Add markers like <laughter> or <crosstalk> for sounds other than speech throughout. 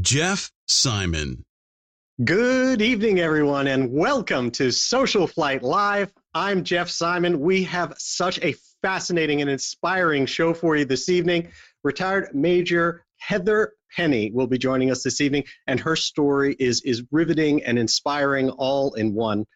Jeff Simon. Good evening, everyone, and welcome to Social Flight Live. I'm Jeff Simon. We have such a fascinating and inspiring show for you this evening. Retired Major Heather Penney will be joining us this evening, and her story is, is riveting and inspiring all in one.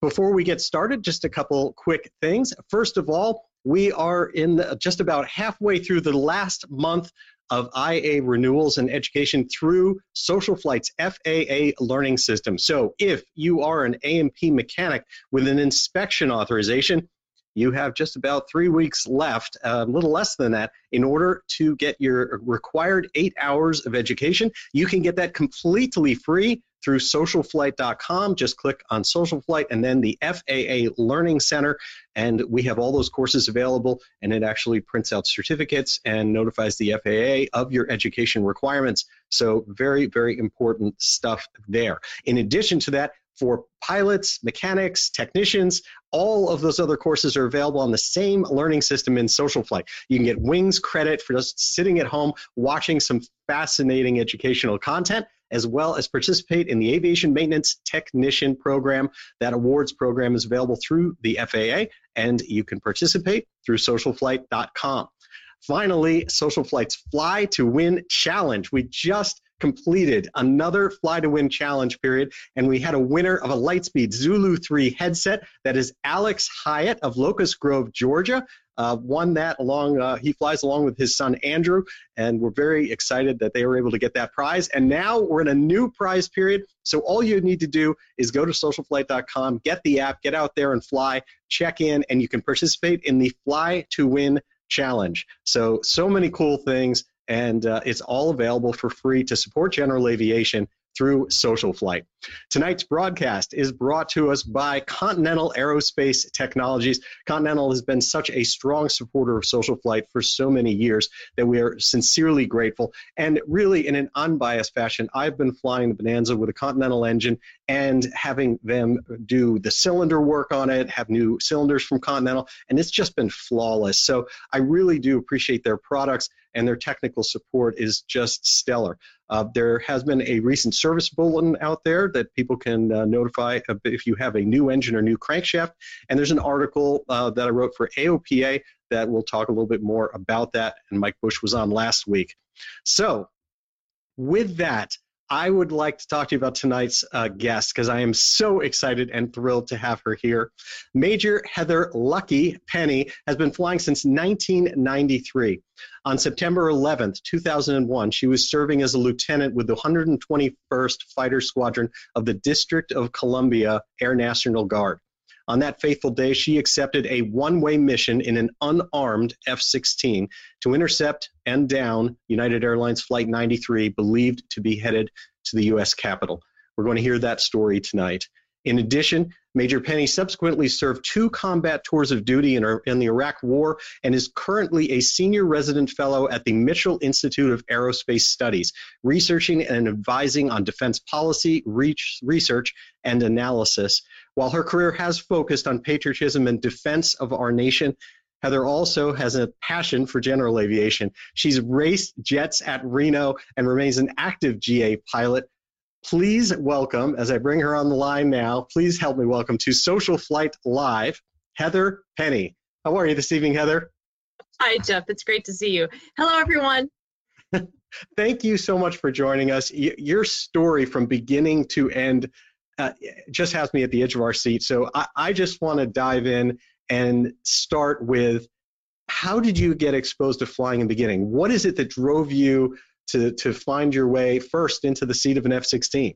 Before we get started, just a couple quick things. First of all, we are in the, just about halfway through the last month of IA renewals and education through Social Flight's FAA learning system. So if you are an A&P mechanic with an inspection authorization, you have just about three weeks left, a little less than that, in order to get your required eight hours of education. You can get that completely free through socialflight.com. Just click on Social Flight and then the FAA Learning Center, and we have all those courses available. And it actually prints out certificates and notifies the FAA of your education requirements. So, very, very important stuff there. In addition to that, for pilots, mechanics, technicians, all of those other courses are available on the same learning system in Social Flight. You can get wings credit for just sitting at home watching some fascinating educational content as well as participate in the Aviation Maintenance Technician Program. That awards program is available through the FAA, and you can participate through socialflight.com. Finally, Social Flight's Fly to Win Challenge. We just completed another Fly to Win challenge period, and we had a winner of a Lightspeed Zulu 3 headset. That is Alex Hyatt of Locust Grove, Georgia uh, won that along. Uh, he flies along with his son Andrew, and we're very excited that they were able to get that prize. And now we're in a new prize period. So all you need to do is go to socialflight.com, get the app, get out there and fly, check in, and you can participate in the Fly to Win challenge. So so many cool things, and uh, it's all available for free to support general aviation through Social Flight. Tonight's broadcast is brought to us by Continental Aerospace Technologies. Continental has been such a strong supporter of Social Flight for so many years that we are sincerely grateful. And really, in an unbiased fashion, I've been flying the Bonanza with a Continental engine and having them do the cylinder work on it, have new cylinders from Continental, and it's just been flawless. So I really do appreciate their products and their technical support is just stellar. Uh, there has been a recent service bulletin out there that people can uh, notify if you have a new engine or new crankshaft. And there's an article uh, that I wrote for AOPA that will talk a little bit more about that. And Mike Bush was on last week. So, with that, I would like to talk to you about tonight's uh, guest because I am so excited and thrilled to have her here. Major Heather Lucky Penney has been flying since 1993. On September 11th, 2001, she was serving as a lieutenant with the 121st Fighter Squadron of the District of Columbia Air National Guard. On that fateful day, she accepted a one way mission in an unarmed F 16 to intercept and down United Airlines Flight 93, believed to be headed to the U.S. Capitol. We're going to hear that story tonight. In addition, Major Penney subsequently served two combat tours of duty in, in, the Iraq War and is currently a senior resident fellow at the Mitchell Institute of Aerospace Studies, researching and advising on defense policy, reach, research, and analysis. While her career has focused on patriotism and defense of our nation, Heather also has a passion for general aviation. She's raced jets at Reno and remains an active GA pilot. Please welcome, as I bring her on the line now, please help me welcome to Social Flight Live, Heather Penney. How are you this evening, Heather? Hi, Jeff. It's great to see you. Hello, everyone. <laughs> Thank you so much for joining us. Your story from beginning to end uh, just has me at the edge of our seat. So I, I just want to dive in and start with how did you get exposed to flying in the beginning? What is it that drove you to, to find your way first into the seat of an F 16?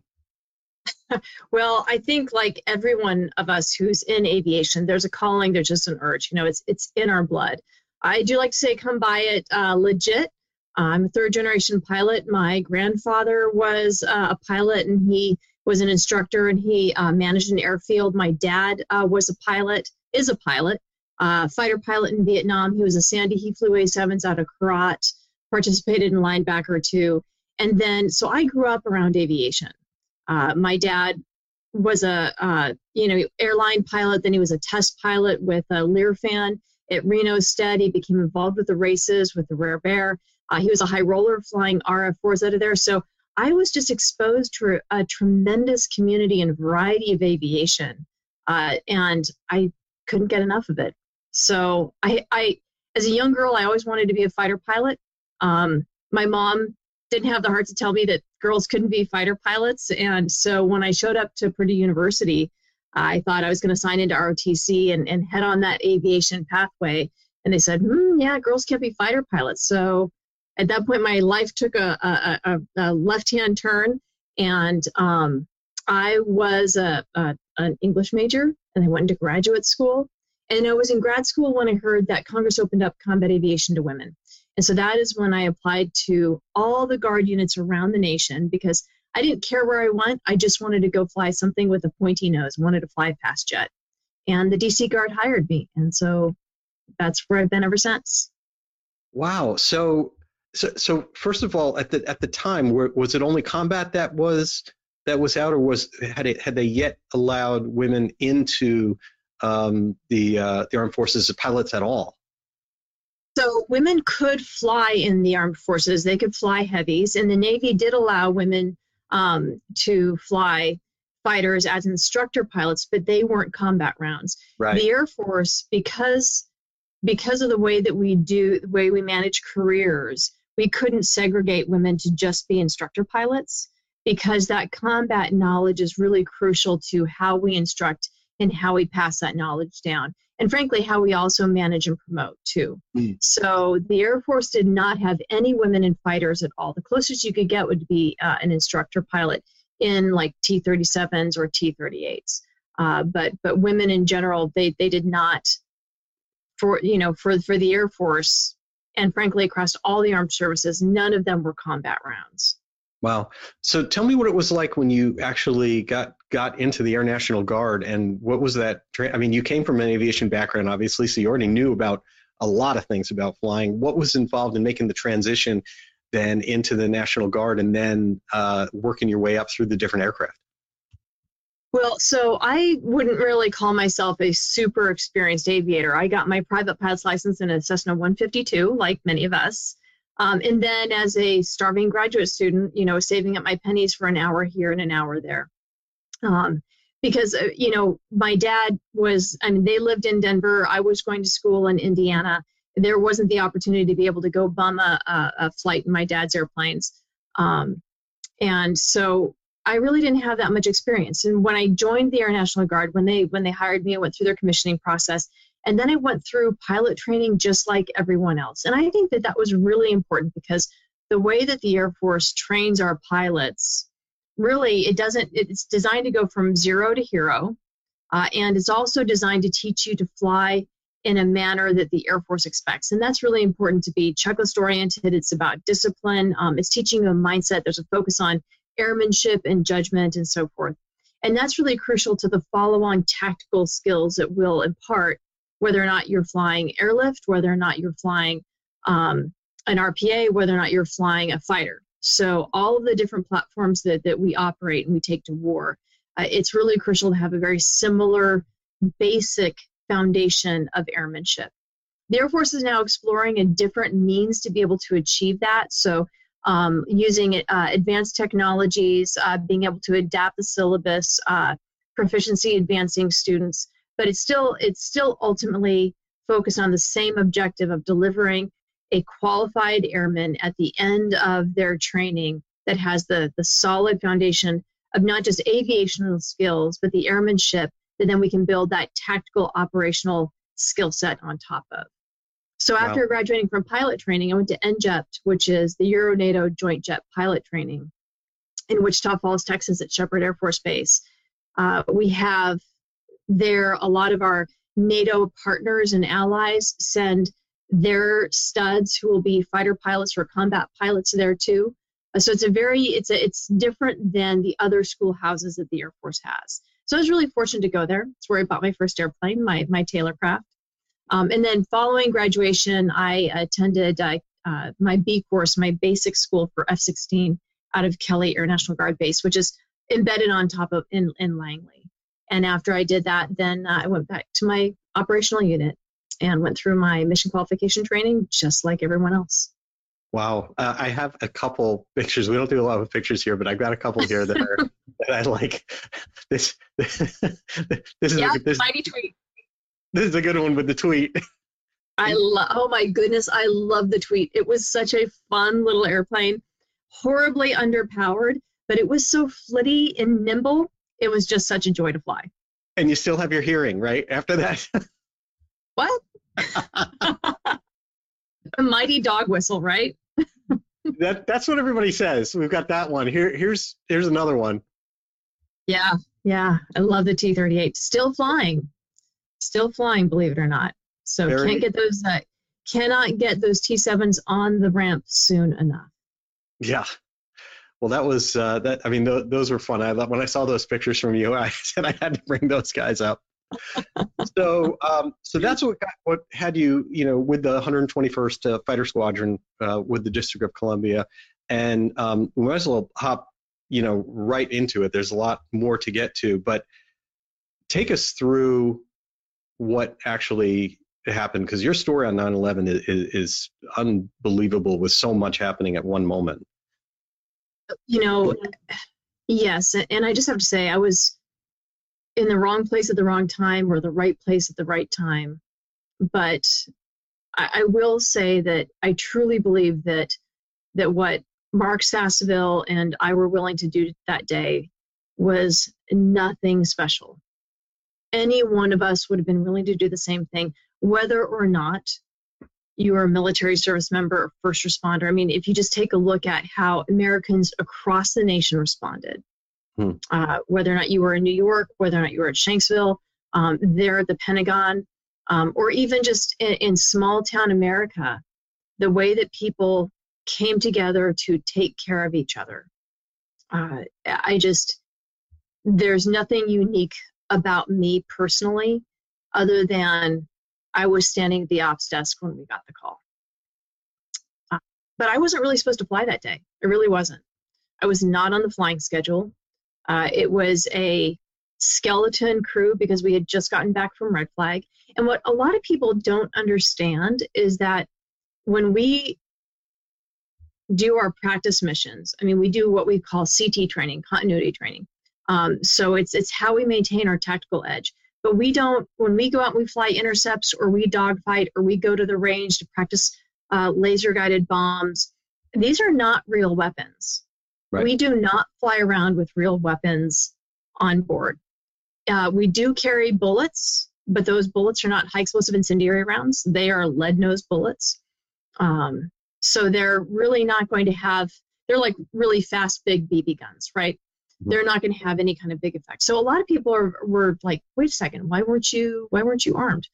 <laughs> well, I think like every one of us who's in aviation, there's a calling, there's just an urge. You know, it's it's in our blood. I do like to say, come by it uh, legit. I'm a third generation pilot. My grandfather was uh, a pilot and he was an instructor and he uh, managed an airfield. My dad uh, was a pilot, is a pilot, uh, fighter pilot in Vietnam. He was a Sandy. He flew A7s out of Korat, participated in linebacker too. And then, so I grew up around aviation. Uh, my dad was a uh, you know airline pilot. Then he was a test pilot with a Learfan at Reno Stead. He became involved with the races with the Rare Bear. Uh, he was a high roller flying RF4s out of there. So I was just exposed to a tremendous community and variety of aviation, uh, and I couldn't get enough of it. So I, I, as a young girl, I always wanted to be a fighter pilot. Um, my mom didn't have the heart to tell me that girls couldn't be fighter pilots, and so when I showed up to Purdue University, I thought I was going to sign into ROTC and, and head on that aviation pathway. And they said, hmm, yeah, girls can't be fighter pilots. So at that point, my life took a, a, a, a left hand turn, and um, I was a, an English major, and I went into graduate school. And I was in grad school when I heard that Congress opened up combat aviation to women. And so that is when I applied to all the Guard units around the nation because I didn't care where I went. I just wanted to go fly something with a pointy nose, wanted to fly fast jet. And the DC Guard hired me. And so that's where I've been ever since. Wow. So so, so first of all, at the at the time, were, was it only combat that was that was out, or was had it had they yet allowed women into um, the uh, the armed forces as pilots at all? So women could fly in the armed forces. They could fly heavies, and the Navy did allow women um, to fly fighters as instructor pilots, but they weren't combat rounds. Right. The Air Force, because because of the way that we do the way we manage careers we couldn't segregate women to just be instructor pilots because that combat knowledge is really crucial to how we instruct and how we pass that knowledge down. And frankly how we also manage and promote too. Mm. so the air force did not have any women in fighters at all. The closest you could get would be uh, an instructor pilot in like t-37s or t-38s uh, but but women in general they they did not for you know for for the air force and frankly across all the armed services none of them were combat rounds. Wow. So tell me what it was like when you actually got got into the air national guard and what was that i mean you came from an aviation background obviously so you already knew about a lot of things about flying. What was involved in making the transition then into the national guard and then uh, working your way up through the different aircraft well, so I wouldn't really call myself a super experienced aviator. I got my private pilot's license in a Cessna 152, like many of us. Um, and then as a starving graduate student, you know, saving up my pennies for an hour here and an hour there. Um, because, uh, you know, my dad was, I mean, they lived in Denver. I was going to school in Indiana. There wasn't the opportunity to be able to go bum a, a, flight in my dad's airplanes. Um, and so I really didn't have that much experience. And when I joined the Air National Guard, when they when they hired me, I went through their commissioning process, and then I went through pilot training just like everyone else. And I think that that was really important because the way that the Air Force trains our pilots, really, it doesn't. It's designed to go from zero to hero, uh, and it's also designed to teach you to fly in a manner that the Air Force expects. And that's really important to be checklist oriented. It's about discipline. Um, it's teaching you a mindset. There's a focus on airmanship and judgment and so forth. And that's really crucial to the follow on tactical skills that will impart whether or not you're flying airlift, whether or not you're flying um, an RPA, whether or not you're flying a fighter. So, all of the different platforms that, that we operate and we take to war, uh, it's really crucial to have a very similar basic foundation of airmanship. The Air Force is now exploring a different means to be able to achieve that. So, um, using uh, advanced technologies, uh, being able to adapt the syllabus, uh, proficiency advancing students, but it's still it's still ultimately focused on the same objective of delivering a qualified airman at the end of their training that has the the solid foundation of not just aviational skills but the airmanship that then we can build that tactical operational skill set on top of. So after wow. graduating from pilot training, I went to ENJJPT, which is the Euro NATO Joint Jet Pilot Training in Wichita Falls, Texas at Sheppard Air Force Base. Uh, we have there a lot of our NATO partners and allies send their studs who will be fighter pilots or combat pilots there too. Uh, so it's a very it's a, it's different than the other schoolhouses that the Air Force has. So I was really fortunate to go there. It's where I bought my first airplane, my my Taylorcraft. Um, and then following graduation, I attended uh, uh, my B course, my basic school for F-16 out of Kelly Air National Guard Base, which is embedded on top of in, in Langley. And after I did that, then uh, I went back to my operational unit and went through my mission qualification training just like everyone else. Wow, uh, I have a couple pictures. We don't do a lot of pictures here, but I've got a couple here that are <laughs> that I like. <laughs> This <laughs> this, is yeah, a, this, mighty tweet. This is a good one with the tweet. I love. Oh my goodness, I love the tweet. It was such a fun little airplane, horribly underpowered, but it was so flitty and nimble. It was just such a joy to fly. And you still have your hearing, right? After that. <laughs> what? <laughs> a mighty dog whistle, right? <laughs> that that's what everybody says. We've got that one. Here here's here's another one. Yeah, yeah. I love the T thirty eight. Still flying. Still flying, believe it or not. So Very... can't get those uh, cannot get those T sevens on the ramp soon enough. Yeah. Well, that was uh, that. I mean, th- those were fun. I when I saw those pictures from you, <laughs> I said I had to bring those guys up. so, um, so that's what what had you, you know, with the 121st uh, Fighter Squadron uh, with the District of Columbia, and um, we might as well hop, you know, right into it. There's a lot more to get to, but take us through what actually happened because your story on 9/11 is, is unbelievable with so much happening at one moment. You know, yes, and I just have to say I was in the wrong place at the wrong time or the right place at the right time. But I, I will say that I truly believe that that what Mark Sasseville and I were willing to do that day was nothing special. Any one of us would have been willing to do the same thing, whether or not you are a military service member or first responder. I mean, if you just take a look at how Americans across the nation responded, Hmm. Uh, whether or not you were in New York, whether or not you were at Shanksville, um, there at the Pentagon, um, or even just in, in small town America, the way that people came together to take care of each other. Uh, I just, there's nothing unique about me personally other than I was standing at the ops desk when we got the call. Uh, but I wasn't really supposed to fly that day. I really wasn't. I was not on the flying schedule. Uh, it was a skeleton crew because we had just gotten back from Red Flag. And what a lot of people don't understand is that when we do our practice missions, I mean, we do what we call CT training, continuity training. Um, so it's it's how we maintain our tactical edge. But we don't when we go out and we fly intercepts or we dogfight or we go to the range to practice uh, laser guided bombs. These are not real weapons. Right. We do not fly around with real weapons on board. Uh, we do carry bullets, but those bullets are not high explosive incendiary rounds. They are lead nose bullets. Um, so they're really not going to have, they're like really fast, big BB guns, right? Mm-hmm. They're not going to have any kind of big effect. So a lot of people are were like, wait a second, why weren't you why weren't you armed?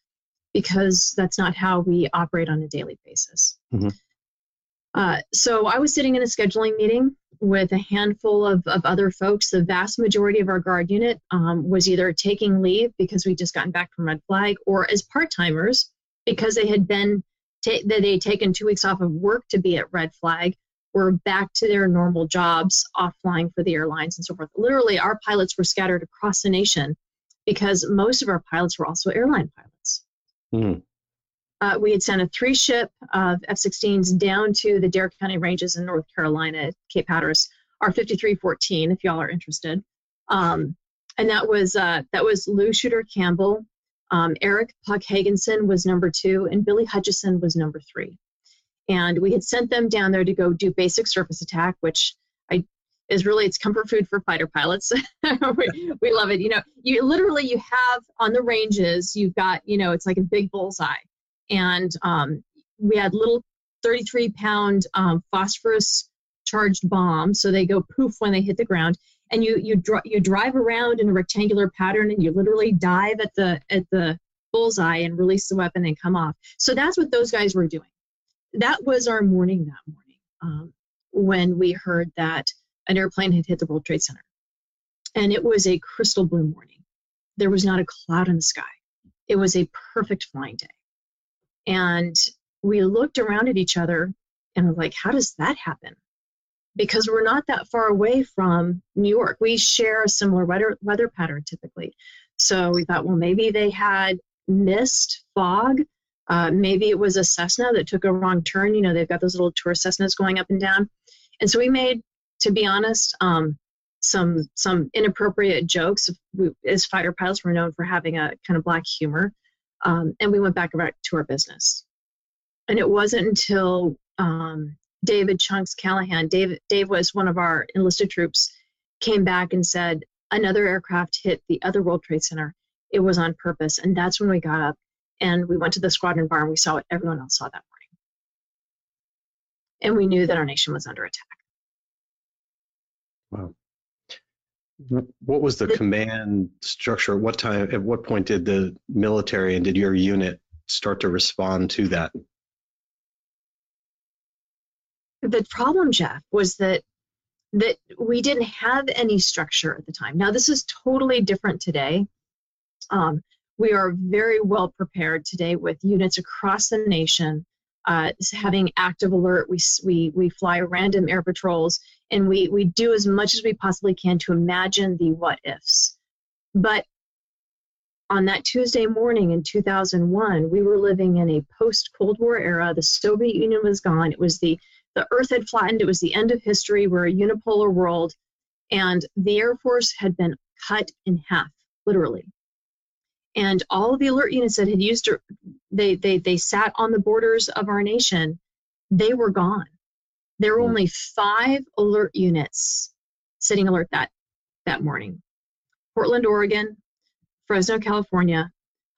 Because that's not how we operate on a daily basis. Mm-hmm. Uh, so I was sitting in a scheduling meeting with a handful of, of other folks. The vast majority of our guard unit um, was either taking leave because we'd just gotten back from Red Flag or as part timers because they had been ta- they had taken two weeks off of work to be at Red Flag were back to their normal jobs off flying for the airlines and so forth. Literally, our pilots were scattered across the nation because most of our pilots were also airline pilots. Mm uh, we had sent a three ship of F 16s down to the Dare County ranges in North Carolina, Cape Hatteras, R 5314, if y'all are interested. Um, and that was uh, that was Lou Shooter Campbell, um, Eric Puck Hagenson was number two, and Billy Hutchison was number three. And we had sent them down there to go do basic surface attack, which I is really it's comfort food for fighter pilots. <laughs> we, we love it. You know, you literally you have on the ranges, you've got you know it's like a big bullseye and um, we had little 33 pound um, phosphorus charged bombs so they go poof when they hit the ground and you you, dr- you drive around in a rectangular pattern and you literally dive at the at the bullseye and release the weapon and come off. So that's what those guys were doing. That was our morning that morning um, when we heard that an airplane had hit the World Trade Center. And it was a crystal blue morning. There was not a cloud in the sky. It was a perfect flying day. And we looked around at each other and were like, how does that happen? Because we're not that far away from New York. We share a similar weather, weather pattern typically. So we thought, well, maybe they had mist, fog. Uh, maybe it was a Cessna that took a wrong turn. You know, they've got those little tour Cessnas going up and down. And so we made, to be honest, um, some some inappropriate jokes. We, as fighter pilots, we're known for having a kind of black humor, um, and we went back to our business. And it wasn't until um, David Chunks Callahan, Dave, Dave was one of our enlisted troops, came back and said another aircraft hit the other World Trade Center. It was on purpose, and that's when we got up and we went to the squadron bar and we saw what everyone else saw that morning, and we knew that our nation was under attack. Wow what was the, the command structure? At What time? At what point did the military and did your unit start to respond to that? The problem, Jeff, was that that we didn't have any structure at the time. Now this is totally different today. Um, we are very well prepared today with units across the nation uh, having active alert. We, we, we fly random air patrols and we, we do as much as we possibly can to imagine the what ifs. But on that Tuesday morning in 2001, we were living in a post Cold War era. The Soviet Union was gone. It was the, the earth had flattened. It was the end of history. We're a unipolar world. And the Air Force had been cut in half, literally and all of the alert units that had used they they they sat on the borders of our nation they were gone. There were hmm. only five alert units sitting alert that that morning. Portland oregon fresno california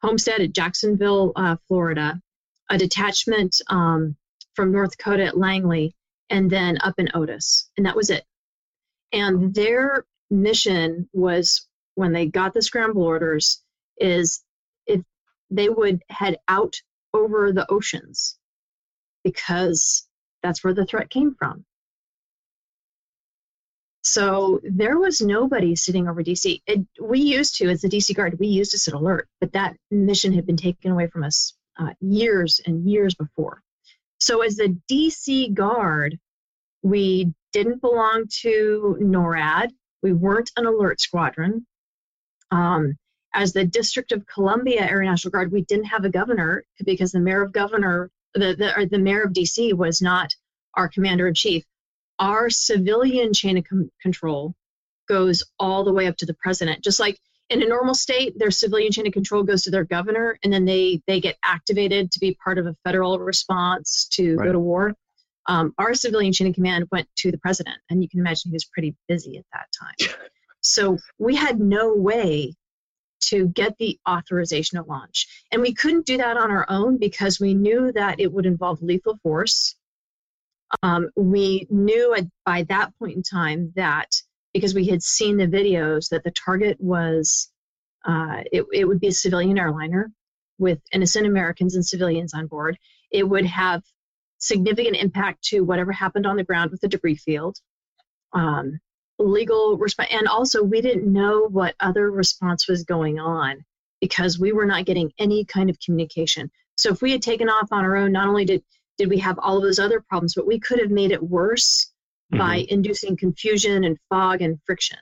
homestead at jacksonville uh, florida a detachment um, from north dakota at langley and then up in otis and that was it. And their mission was when they got the scramble orders is if they would head out over the oceans because that's where the threat came from. So there was nobody sitting over DC. It, we used to, as the DC Guard, we used to sit alert, but that mission had been taken away from us uh, years and years before. So as the DC Guard, we didn't belong to NORAD. We weren't an alert squadron. Um, as the District of Columbia Air National Guard, we didn't have a governor because the mayor of governor, the, the, the mayor of DC was not our commander in chief. Our civilian chain of com- control goes all the way up to the president. Just like in a normal state, their civilian chain of control goes to their governor, and then they they get activated to be part of a federal response to right. go to war. Um, our civilian chain of command went to the president, and you can imagine he was pretty busy at that time. <laughs> So we had no way to get the authorization to launch. And we couldn't do that on our own because we knew that it would involve lethal force. Um, we knew at, by that point in time that because we had seen the videos that the target was uh, it, it would be a civilian airliner with innocent Americans and civilians on board. It would have significant impact to whatever happened on the ground with the debris field. Um, legal response and also we didn't know what other response was going on because we were not getting any kind of communication. So if we had taken off on our own not only did did we have all of those other problems but we could have made it worse mm-hmm. by inducing confusion and fog and friction.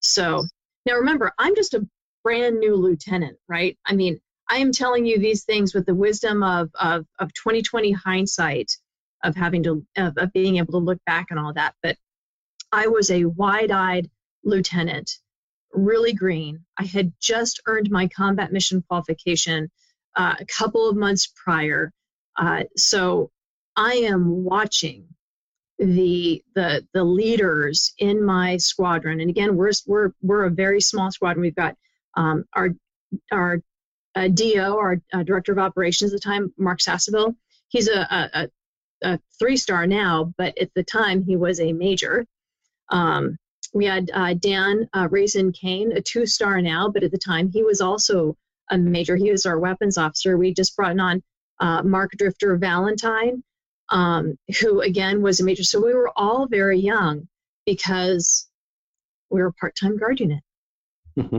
So now remember i'm just a brand new lieutenant right? I mean i am telling you these things with the wisdom of of, of 2020 hindsight of having to of, of being able to look back and all that but I was a wide eyed lieutenant, really green. I had just earned my combat mission qualification uh, a couple of months prior. Uh, so I am watching the the the leaders in my squadron and again we're we're we're a very small squadron we've got um, our our uh, do our uh, director of operations at the time mark sasseville he's a, a, a three star now but at the time he was a major um, we had uh, Dan uh, Razin Caine, a two star now, but at the time he was also a major. He was our weapons officer. We just brought on uh, Mark Drifter Valentine, um, who again was a major. So we were all very young because we were part-time guard unit. Mm-hmm.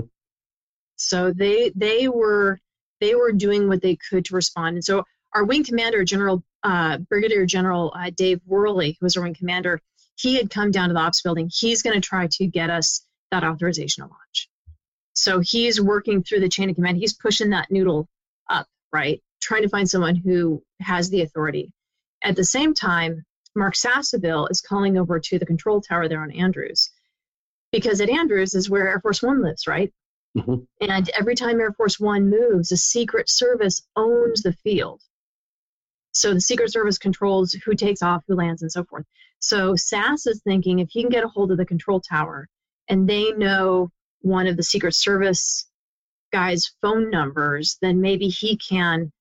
So they they were they were doing what they could to respond. And so our wing commander, General uh, Brigadier General uh, Dave Wherley, who was our wing commander, he had come down to the ops building. He's going to try to get us that authorization to launch. So he's working through the chain of command. He's pushing that noodle up, right? Trying to find someone who has the authority. At the same time, Mark Sasseville is calling over to the control tower there on Andrews because at Andrews is where Air Force One lives, right? Mm-hmm. And every time Air Force One moves, the Secret Service owns the field. So the Secret Service controls who takes off, who lands, and so forth. So Sass is thinking if he can get a hold of the control tower and they know one of the Secret Service guys' phone numbers, then maybe he can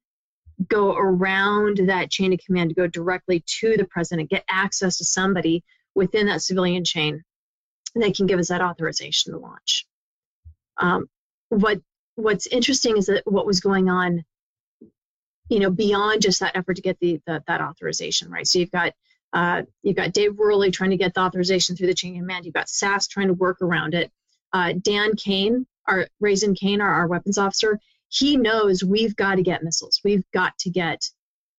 go around that chain of command to go directly to the president, get access to somebody within that civilian chain that can give us that authorization to launch. Um, what what's interesting is that what was going on, you know, beyond just that effort to get the, the that authorization, right? So you've got uh, you've got Dave Wherley trying to get the authorization through the chain of command. You've got Sass trying to work around it. Uh, Dan Caine, our Razin Caine, our, our weapons officer, he knows we've got to get missiles. We've got to get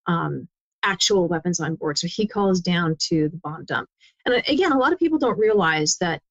um, actual weapons on board. So he calls down to the bomb dump. And again, a lot of people don't realize that,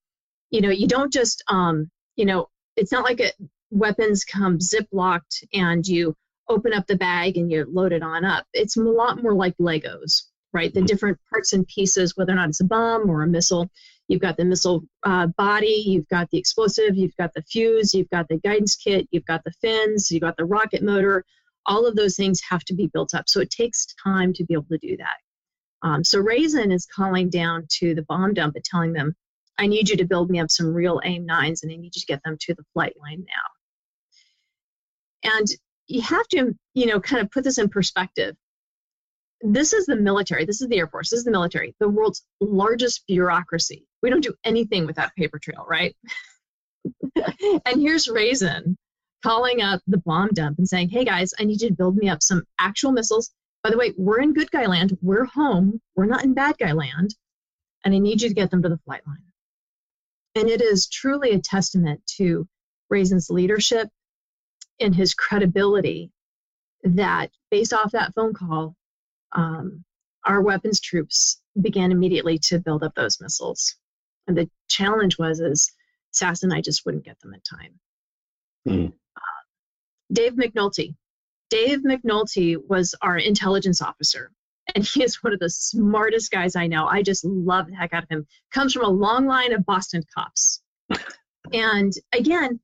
you know, you don't just, um, you know, it's not like it, weapons come zip locked and you open up the bag and you load it on up. It's a lot more like Legos, right? The different parts and pieces, whether or not it's a bomb or a missile. You've got the missile uh, body, you've got the explosive, you've got the fuse, you've got the guidance kit, you've got the fins, you've got the rocket motor. All of those things have to be built up. So it takes time to be able to do that. Um, so Razin is calling down to the bomb dump and telling them, I need you to build me up some real AIM 9s and I need you to get them to the flight line now. And you have to, you know, kind of put this in perspective. This is the military, this is the Air Force, this is the military, the world's largest bureaucracy. We don't do anything without paper trail, right? <laughs> and here's Razin calling up the bomb dump and saying, hey guys, I need you to build me up some actual missiles. By the way, we're in good guy land, we're home, we're not in bad guy land, and I need you to get them to the flight line. And it is truly a testament to Razin's leadership and his credibility that based off that phone call, um, our weapons troops began immediately to build up those missiles. And the challenge was is Sass and I just wouldn't get them in time. Mm. Uh, Dave McNulty. Dave McNulty was our intelligence officer and he is one of the smartest guys I know. I just love the heck out of him. Comes from a long line of Boston cops. and again,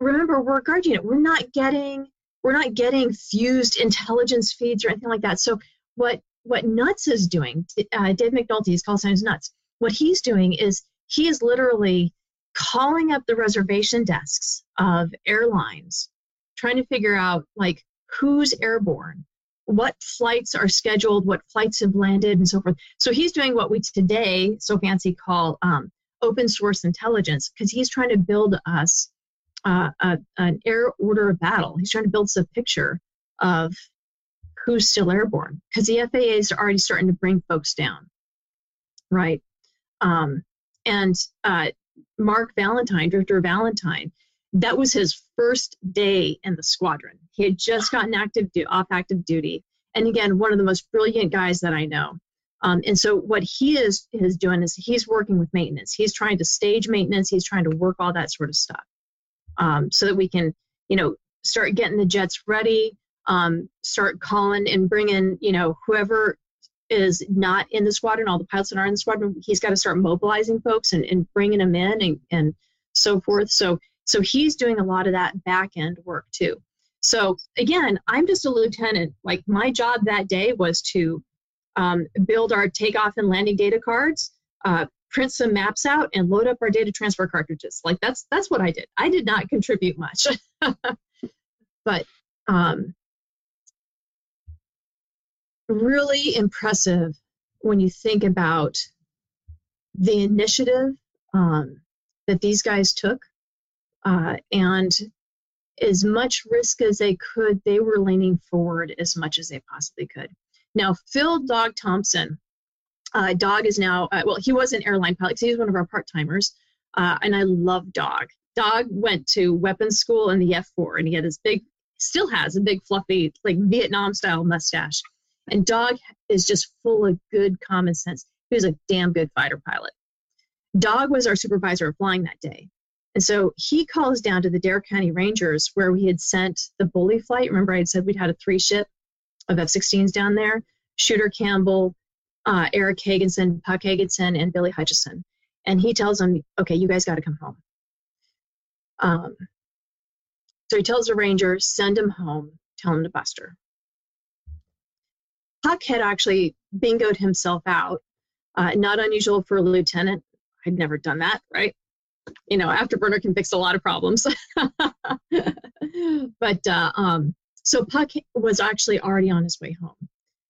remember we're a guard unit. We're not getting we're not getting fused intelligence feeds or anything like that. So what what Nuts is doing, uh, Dave McNulty, is called signs Nuts. What he's doing is he is literally calling up the reservation desks of airlines, trying to figure out like who's airborne, what flights are scheduled, what flights have landed, and so forth. So he's doing what we today so fancy call um, open source intelligence because he's trying to build us uh, a, an air order of battle. He's trying to build us a picture of who's still airborne because the FAA is already starting to bring folks down, right? Um, and uh, Mark Valentine, Drifter Valentine, that was his first day in the squadron. He had just gotten active du- off active duty, and again, one of the most brilliant guys that I know. Um, and so what he is is doing is he's working with maintenance. He's trying to stage maintenance. He's trying to work all that sort of stuff, um, so that we can, you know, start getting the jets ready. Um, start calling and bringing, you know, whoever is not in the squadron, all the pilots that are in the squadron, he's got to start mobilizing folks and, and bringing them in and, and so forth. So so he's doing a lot of that back end work too. So again, I'm just a lieutenant. Like my job that day was to um, build our takeoff and landing data cards, uh, print some maps out, and load up our data transfer cartridges. Like that's that's what I did. I did not <laughs> contribute much, <laughs> but um, really impressive when you think about the initiative um, that these guys took uh, and as much risk as they could, they were leaning forward as much as they possibly could. Now, Phil Dog Thompson, uh, Dog is now, uh, well, he was an airline pilot, so he's one of our part timers, uh, and I love Dog. Dog went to weapons school in the F 4, and he had this big, still has a big, fluffy, like Vietnam style mustache. And Dog is just full of good common sense. He was a damn good fighter pilot. Dog was our supervisor of flying that day. And so he calls down to the Dare County Rangers where we had sent the bully flight. Remember, I had said we'd had a three ship of F 16s down there Shooter Campbell, uh, Eric Hagenson, Puck Hagenson, and Billy Hutchison. And he tells them, okay, you guys got to come home. Um, so he tells the Rangers, send him home, tell him to buster. Puck had actually bingoed himself out. Uh, not unusual for a lieutenant. I'd never done that, right? You know, afterburner can fix a lot of problems. <laughs> but uh, um, so Puck was actually already on his way home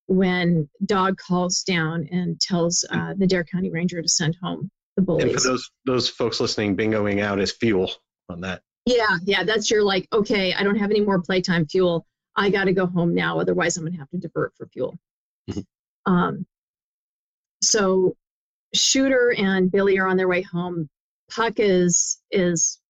when Dog calls down and tells uh, the Dare County Ranger to send home the bullies. And for those those folks listening, bingoing out is fuel on that. Yeah, yeah, that's your like, okay, I don't have any more playtime fuel. I got to go home now, otherwise I'm gonna have to divert for fuel. Mm-hmm. Um, so Shooter and Billy are on their way home. Puck is is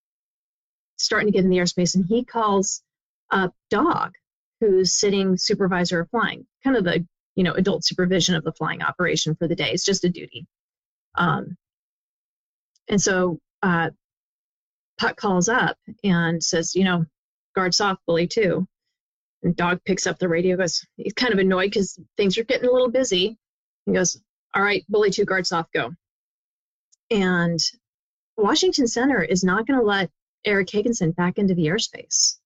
starting to get in the airspace, and he calls up Dog, who's sitting supervisor of flying, kind of the you know adult supervision of the flying operation for the day. It's just a duty. Um, and so uh, Puck calls up and says, you know, guard soft, bully two. And dog picks up the radio, goes, he's kind of annoyed because things are getting a little busy. He goes, all right, bully two, guard off, go. And Washington Center is not going to let Eric Higginson back into the airspace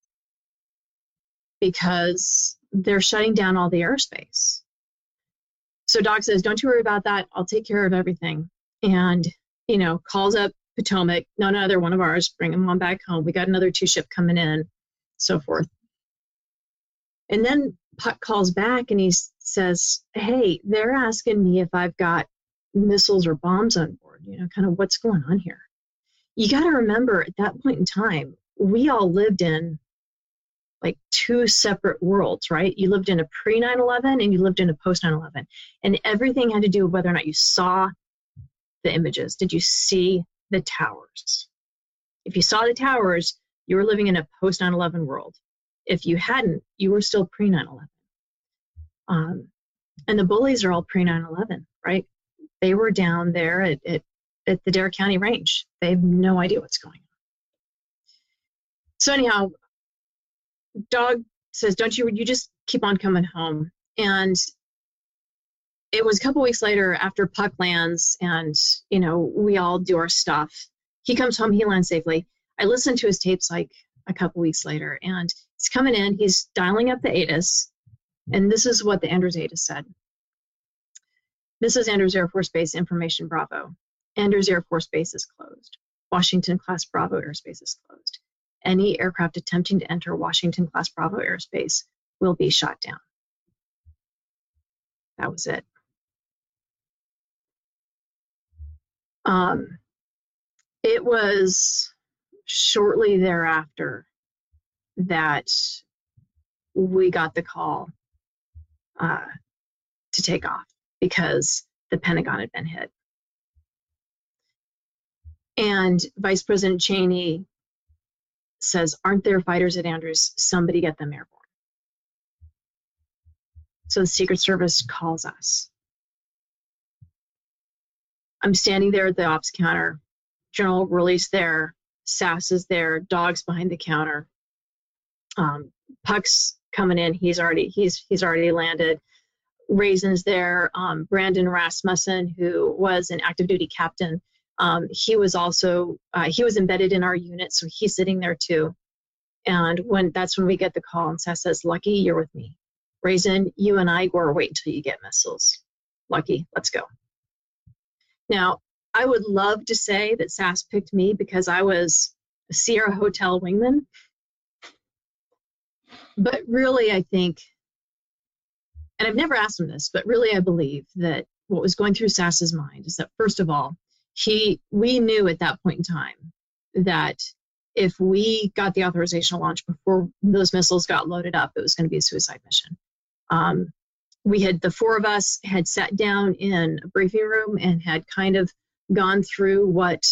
because they're shutting down all the airspace. So Doc says, Don't you worry about that. I'll take care of everything. And, you know, calls up Potomac, none other one of ours, bring him on back home. We got another two ship coming in, so forth. And then Puck calls back and he says, Hey, they're asking me if I've got missiles or bombs on board, you know, kind of what's going on here. You got to remember at that point in time, we all lived in like two separate worlds, right? You lived in a pre 9 11 and you lived in a post 9 11. And everything had to do with whether or not you saw the images. Did you see the towers? If you saw the towers, you were living in a post 9 11 world. If you hadn't, you were still pre 9 11. Um, and the bullies are all pre 9 11, right? They were down there at, at, at the Dare County range. They have no idea what's going on. So, anyhow, Dog says, Don't you, you just keep on coming home. And it was a couple weeks later after Puck lands and, you know, we all do our stuff. He comes home, he lands safely. I listened to his tapes like a couple weeks later and he's coming in, he's dialing up the ATIS and this is what the Andrews ATIS said. This is Andrews Air Force Base Information Bravo. Andrews Air Force Base is closed. Washington class Bravo airspace is closed. Any aircraft attempting to enter Washington class Bravo airspace will be shot down. That was it. Um, it was shortly thereafter that we got the call uh, to take off because the Pentagon had been hit. And Vice President Cheney says, Aren't there fighters at Andrews? Somebody get them airborne. So the Secret Service calls us. I'm standing there at the ops counter. General Wherley's there. Sass is there. Dogs behind the counter. Um, Puck's coming in. He's already he's he's already landed. Razin's there. Um, Brandon Rasmussen, who was an active duty captain, um, he was also uh, he was embedded in our unit, so he's sitting there too. And when that's when we get the call, and Sass says, "Lucky, you're with me. Razin, you and I go wait until you get missiles. Lucky, let's go." Now, I would love to say that Sass picked me because I was a Sierra Hotel wingman but really, I think, and I've never asked him this, but really, I believe that what was going through Sass's mind is that first of all, he we knew at that point in time that if we got the authorization to launch before those missiles got loaded up, it was going to be a suicide mission. Um, we had the four of us had sat down in a briefing room and had kind of gone through what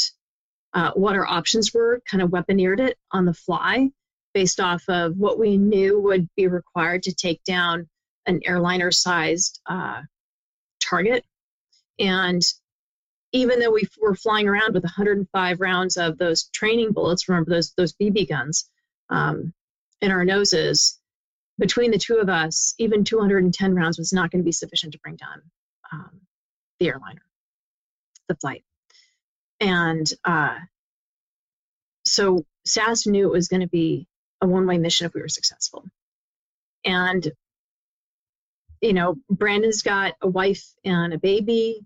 uh, what our options were, kind of weaponeered it on the fly based off of what we knew would be required to take down an airliner sized uh, target. And even though we were flying around with 105 rounds of those training bullets, remember those those BB guns um, in our noses, between the two of us, even 210 rounds was not going to be sufficient to bring down um, the airliner, the flight, and uh, so Sass knew it was going to be a one-way mission if we were successful, and you know, Brandon's got a wife and a baby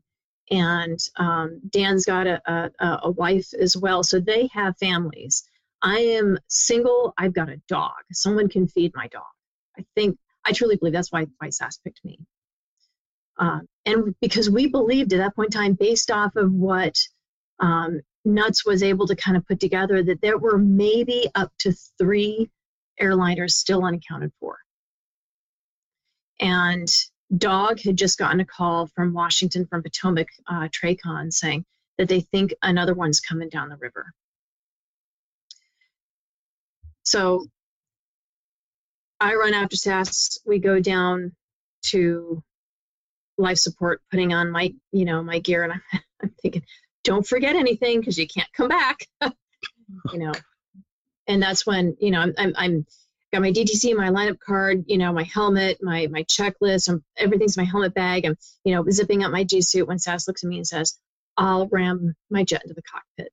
and um, Dan's got a, a, a wife as well. So they have families. I am single. I've got a dog. Someone can feed my dog. I think I truly believe that's why why Sass picked me. Um, and because we believed at that point in time, based off of what um, Nuts was able to kind of put together, that there were maybe up to three airliners still unaccounted for. And Dog had just gotten a call from Washington, from Potomac uh, Tracon, saying that they think another one's coming down the river. So I run after Sass. We go down to life support, putting on my, you know, my gear, and I'm, <laughs> I'm thinking, don't forget anything because you can't come back, <laughs> you know. And that's when, you know, I'm, I'm, I'm got my DTC, my lineup card, you know, my helmet, my my checklist, I'm, everything's my helmet bag. I'm, you know, zipping up my G suit when Sass looks at me and says, "I'll ram my jet into the cockpit."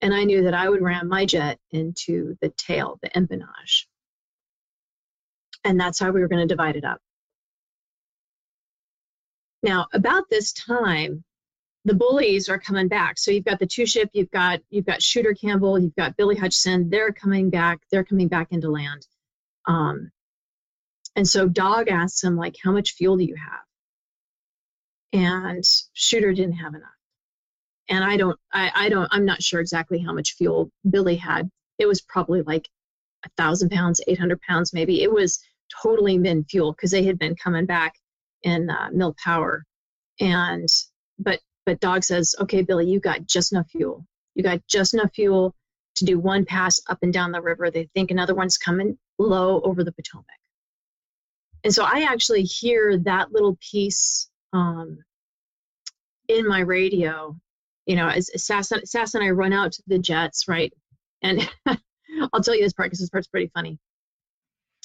And I knew that I would ram my jet into the tail, the empennage. And that's how we were going to divide it up. Now, about this time, the bullies are coming back. So you've got the two ship, you've got you've got Shooter Campbell, you've got Billy Hutchison. They're coming back. They're coming back into land. Um, and so Dog asks him like, "How much fuel do you have?" And Shooter didn't have enough. And I don't, I, I don't, I'm not sure exactly how much fuel Billy had. It was probably like a thousand pounds, 800 pounds, maybe. It was totally min fuel because they had been coming back in uh, mill power. And but but Dog says, okay, Billy, you got just enough fuel. You got just enough fuel to do one pass up and down the river. They think another one's coming low over the Potomac. And so I actually hear that little piece um, in my radio. You know, as Sass, and I run out to the jets, right? And <laughs> I'll tell you this part because this part's pretty funny.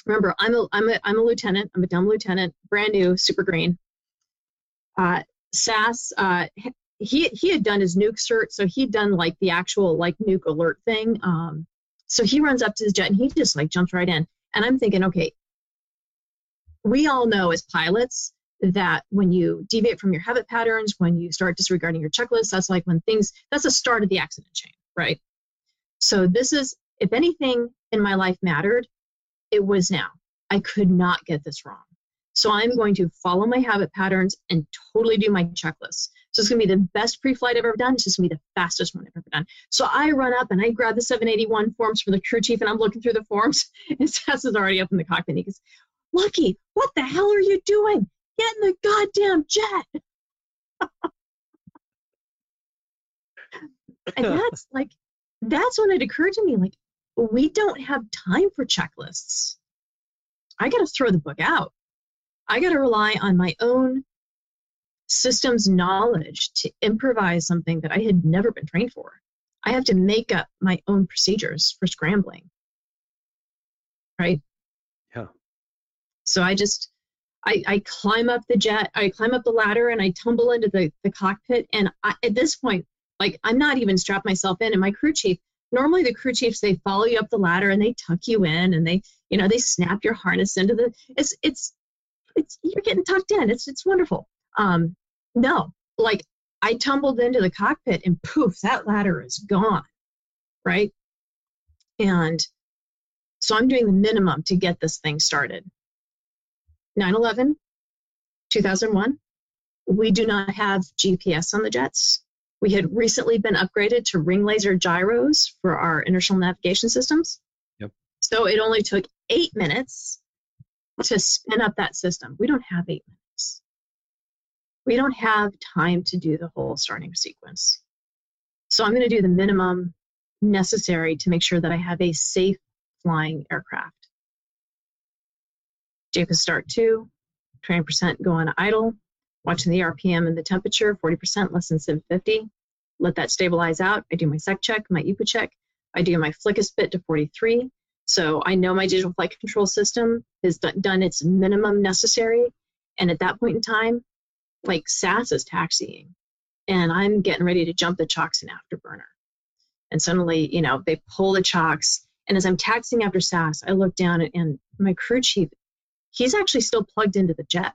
Remember, I'm a, I'm a, I'm a lieutenant. I'm a dumb lieutenant, brand new, super green. Uh, Sass, uh, he he had done his nuke cert, so he'd done like the actual like nuke alert thing. Um, so he runs up to his jet and he just like jumps right in. And I'm thinking, okay, we all know as pilots that when you deviate from your habit patterns, when you start disregarding your checklist, that's like when things that's the start of the accident chain, right? So this is if anything in my life mattered, it was now. I could not get this wrong. So I'm going to follow my habit patterns and totally do my checklist. So it's going to be the best pre-flight I've ever done. It's just going to be the fastest one I've ever done. So I run up and I grab the 781 forms from the crew chief and I'm looking through the forms. <laughs> And Seth is already up in the cockpit. He goes, Lucky, what the hell are you doing? Get in the goddamn jet. <laughs> and that's <laughs> like, that's when it occurred to me like, we don't have time for checklists. I got to throw the book out. I got to rely on my own systems knowledge to improvise something that I had never been trained for. I have to make up my own procedures for scrambling. Right? Yeah. So I just I, I climb up the jet, I climb up the ladder and I tumble into the, the cockpit. And I, at this point, like I'm not even strapped myself in. And my crew chief, normally the crew chiefs, they follow you up the ladder and they tuck you in and they, you know, they snap your harness into the, it's, it's, it's you're getting tucked in. It's it's wonderful. Um, no, like I tumbled into the cockpit and poof, that ladder is gone, right? And so I'm doing the minimum to get this thing started. 9 11, 2001, we do not have GPS on the jets. We had recently been upgraded to ring laser gyros for our inertial navigation systems. Yep. So it only took eight minutes to spin up that system. We don't have eight minutes. We don't have time to do the whole starting sequence. So I'm going to do the minimum necessary to make sure that I have a safe flying aircraft. JPIS start two, 20% go on idle, watching the RPM and the temperature, 40% less than 750. Let that stabilize out. I do my sec check, my EPU check. I do my FLCS bit to 43. So I know my digital flight control system has done its minimum necessary. And at that point in time, like Sass is taxiing and I'm getting ready to jump the chocks and afterburner. And suddenly, you know, they pull the chocks. And as I'm taxiing after Sass, I look down and my crew chief, he's actually still plugged into the jet.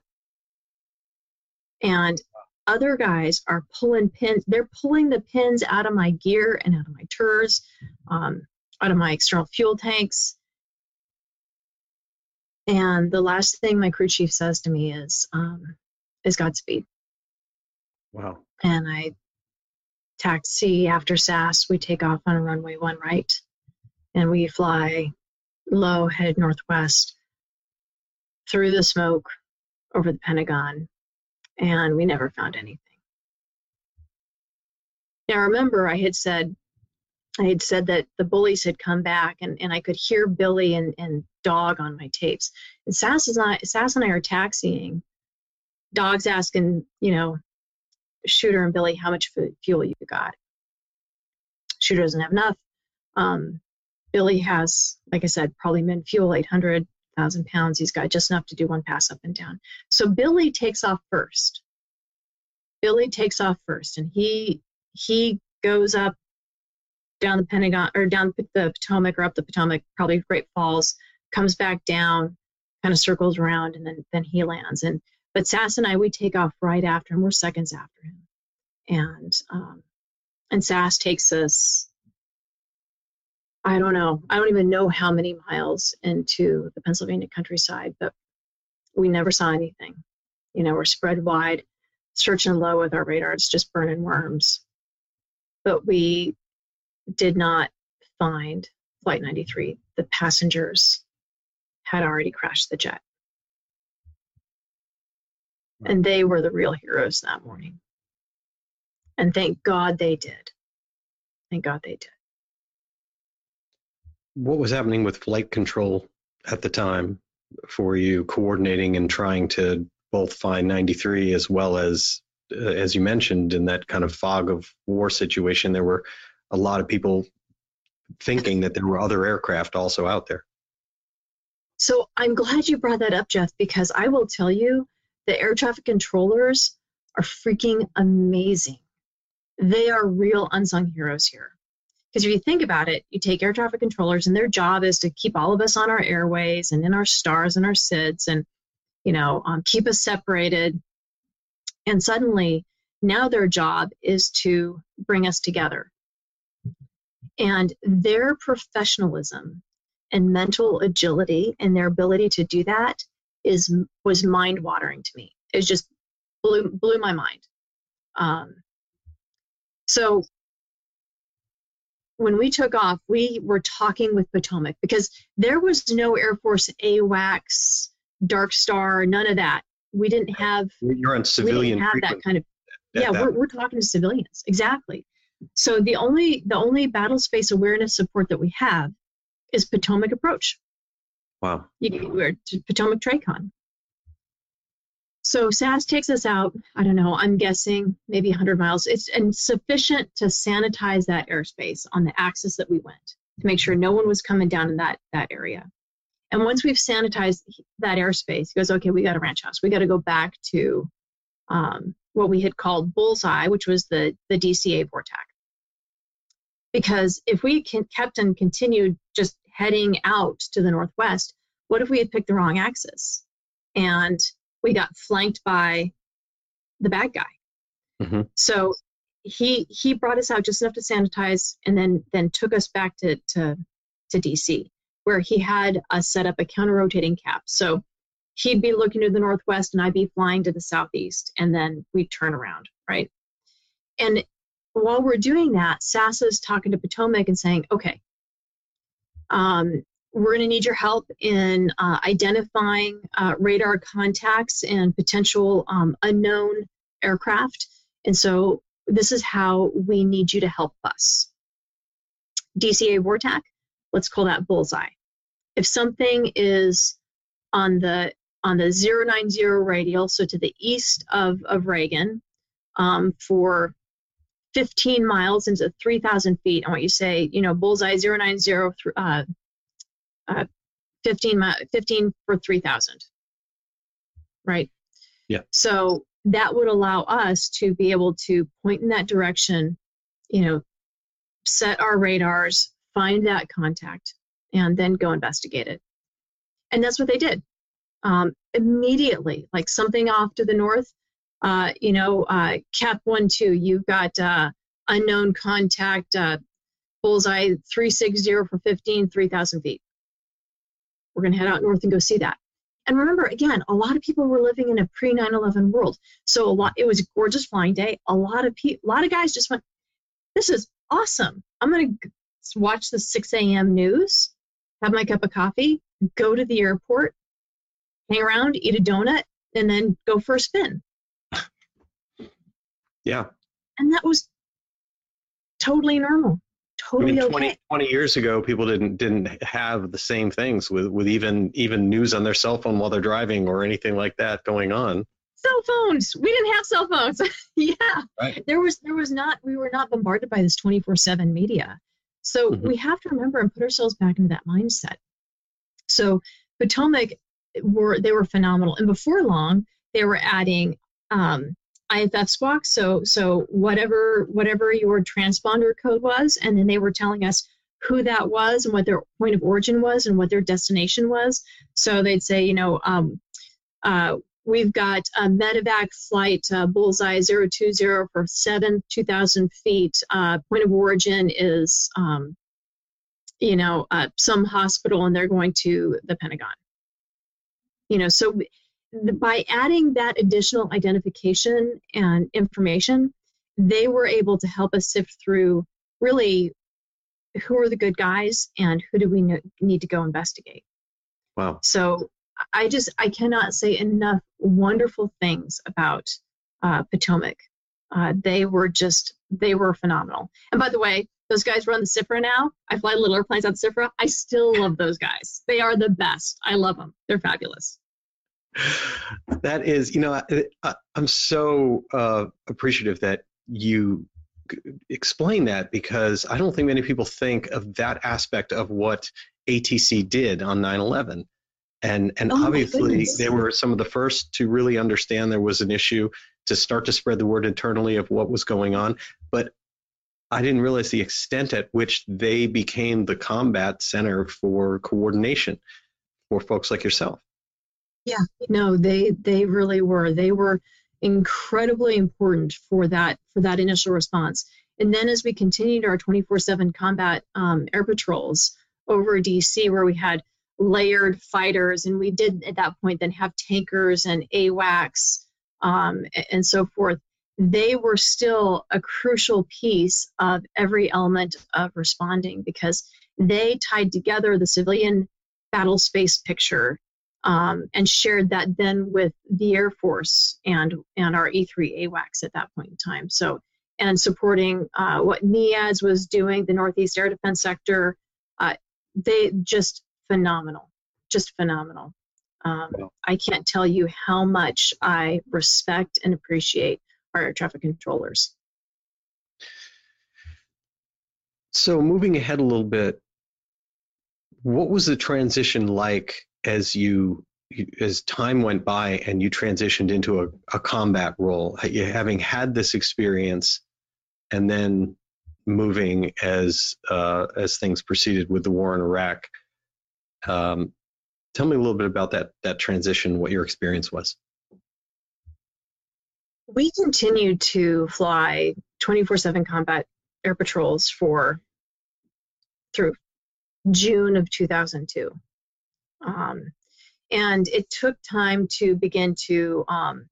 And other guys are pulling pins. They're pulling the pins out of my gear and out of my TERS, um, out of my external fuel tanks. And the last thing my crew chief says to me is, um, is Godspeed. Wow. And I taxi after Sass. We take off on runway one right and we fly low, head northwest through the smoke over the Pentagon. And we never found anything. Now, remember, I had said I had said that the bullies had come back and, and I could hear Billy and, and Dog on my tapes. And Sass, and I, Sass and I are taxiing. Dog's asking, you know, Shooter and Billy how much fuel you got. Shooter doesn't have enough. Um, Billy has, like I said, probably min fuel 800,000 pounds. He's got just enough to do one pass up and down. So Billy takes off first. Billy takes off first, and he he goes up down the Pentagon or down the Potomac or up the Potomac, probably Great Falls, comes back down, kind of circles around, and then then he lands. And but Sass and I, we take off right after him. We're seconds after him, and um, and Sass takes us. I don't know. I don't even know how many miles into the Pennsylvania countryside, but we never saw anything. You know, we're spread wide, searching low with our radars, just burning worms. But we did not find Flight 93. The passengers had already crashed the jet. And they were the real heroes that morning. And thank God they did. Thank God they did. What was happening with flight control at the time for you, coordinating and trying to both find 93 as well as, uh, as you mentioned, in that kind of fog of war situation, there were a lot of people thinking that there were other aircraft also out there. So I'm glad you brought that up, Jeff, because I will tell you the air traffic controllers are freaking amazing. They are real unsung heroes here. Because if you think about it, you take air traffic controllers, and their job is to keep all of us on our airways and in our stars and our SIDS, and you know, um, keep us separated. And suddenly, now their job is to bring us together. And their professionalism and mental agility and their ability to do that is was mind watering to me. It just blew blew my mind. Um, so when we took off, we were talking with Potomac because there was no Air Force AWACS, Dark Star, none of that. We didn't have. You're on civilian. We didn't have that kind of. Yeah, we're, we're talking to civilians exactly. So the only the only battle space awareness support that we have is Potomac approach. Wow. You, we're Potomac TRACON. So Sass takes us out, I don't know, I'm guessing maybe 100 miles. It's and sufficient to sanitize that airspace on the axis that we went to make sure no one was coming down in that, that area. And once we've sanitized that airspace, he goes, okay, we got a ranch house. We got to go back to um, what we had called Bullseye, which was the, the DCA VORTAC. Because if we can, kept and continued just heading out to the northwest, what if we had picked the wrong axis and we got flanked by the bad guy? Mm-hmm. So he he brought us out just enough to sanitize and then then took us back to to to DC where he had us set up a counter rotating cap. So he'd be looking to the northwest and I'd be flying to the southeast and then we'd turn around, right? And while we're doing that, Sass's talking to Potomac and saying, okay, um, we're going to need your help in uh, identifying uh, radar contacts and potential um, unknown aircraft. And so this is how we need you to help us. DCA VORTAC, let's call that bullseye. If something is on the on the 090 radial, so to the east of, of Reagan, um, for 15 miles into 3,000 feet, I want you to say, you know, bullseye 090 uh, uh, 15, 15 for 3,000, right? Yeah. So that would allow us to be able to point in that direction, you know, set our radars, find that contact, and then go investigate it. And that's what they did um, immediately, like something off to the north. Uh, you know, uh, Cap 1 2, you've got uh, unknown contact, uh, bullseye 360 for 15, 3,000 feet. We're going to head out north and go see that. And remember, again, a lot of people were living in a pre 9 11 world. So a lot, it was a gorgeous flying day. A lot of people, a lot of guys just went, this is awesome. I'm going to watch the 6 a.m. news, have my cup of coffee, go to the airport, hang around, eat a donut, and then go for a spin. Yeah. And that was totally normal. Totally I mean, 20, okay. 20 years ago, people didn't didn't have the same things with, with even even news on their cell phone while they're driving or anything like that going on. Cell phones. We didn't have cell phones. <laughs> yeah. Right. There was there was not we were not bombarded by this 24/7 media. So Mhm. we have to remember and put ourselves back into that mindset. So Potomac were they were phenomenal, and before long they were adding um, IFF squawk. So so whatever whatever your transponder code was, and then they were telling us who that was and what their point of origin was and what their destination was. So they'd say, you know, um, uh, we've got a medevac flight uh, bullseye 020 for 7 2000 feet uh, point of origin is um, you know uh, some hospital and they're going to the pentagon you know so the, by adding that additional identification and information they were able to help us sift through really who are the good guys and who do we know, need to go investigate Wow. so I just I cannot say enough wonderful things about uh, Potomac. Uh, they were just they were phenomenal. And by the way, those guys run the SFRA now. I fly little airplanes on SFRA. I still love those guys. They are the best. I love them. They're fabulous. That is, you know, I, I'm so uh, appreciative that you explain that because I don't think many people think of that aspect of what ATC did on 9/11. And and Oh obviously they were some of the first to really understand there was an issue to start to spread the word internally of what was going on. But I didn't realize the extent at which they became the combat center for coordination for folks like yourself. Yeah, no, they they really were. They were incredibly important for that for that initial response. And then as we continued our 24/7 combat um, air patrols over DC, where we had layered fighters, and we did at that point then have tankers and AWACS um, and so forth. They were still a crucial piece of every element of responding because they tied together the civilian battle space picture um, and shared that then with the Air Force and and our E3 AWACS at that point in time. So and supporting uh, what NEADS was doing, the Northeast Air Defense Sector, uh, they just phenomenal, just phenomenal. Um, I can't tell you how much I respect and appreciate our traffic controllers. So moving ahead a little bit, what was the transition like as you- as time went by and you transitioned into a, a combat role, having had this experience, and then moving as uh, as things proceeded with the war in Iraq? Um, tell me a little bit about that that transition, what your experience was. We continued to fly 24 7 combat air patrols for through June of 2002. Um, and it took time to begin to um,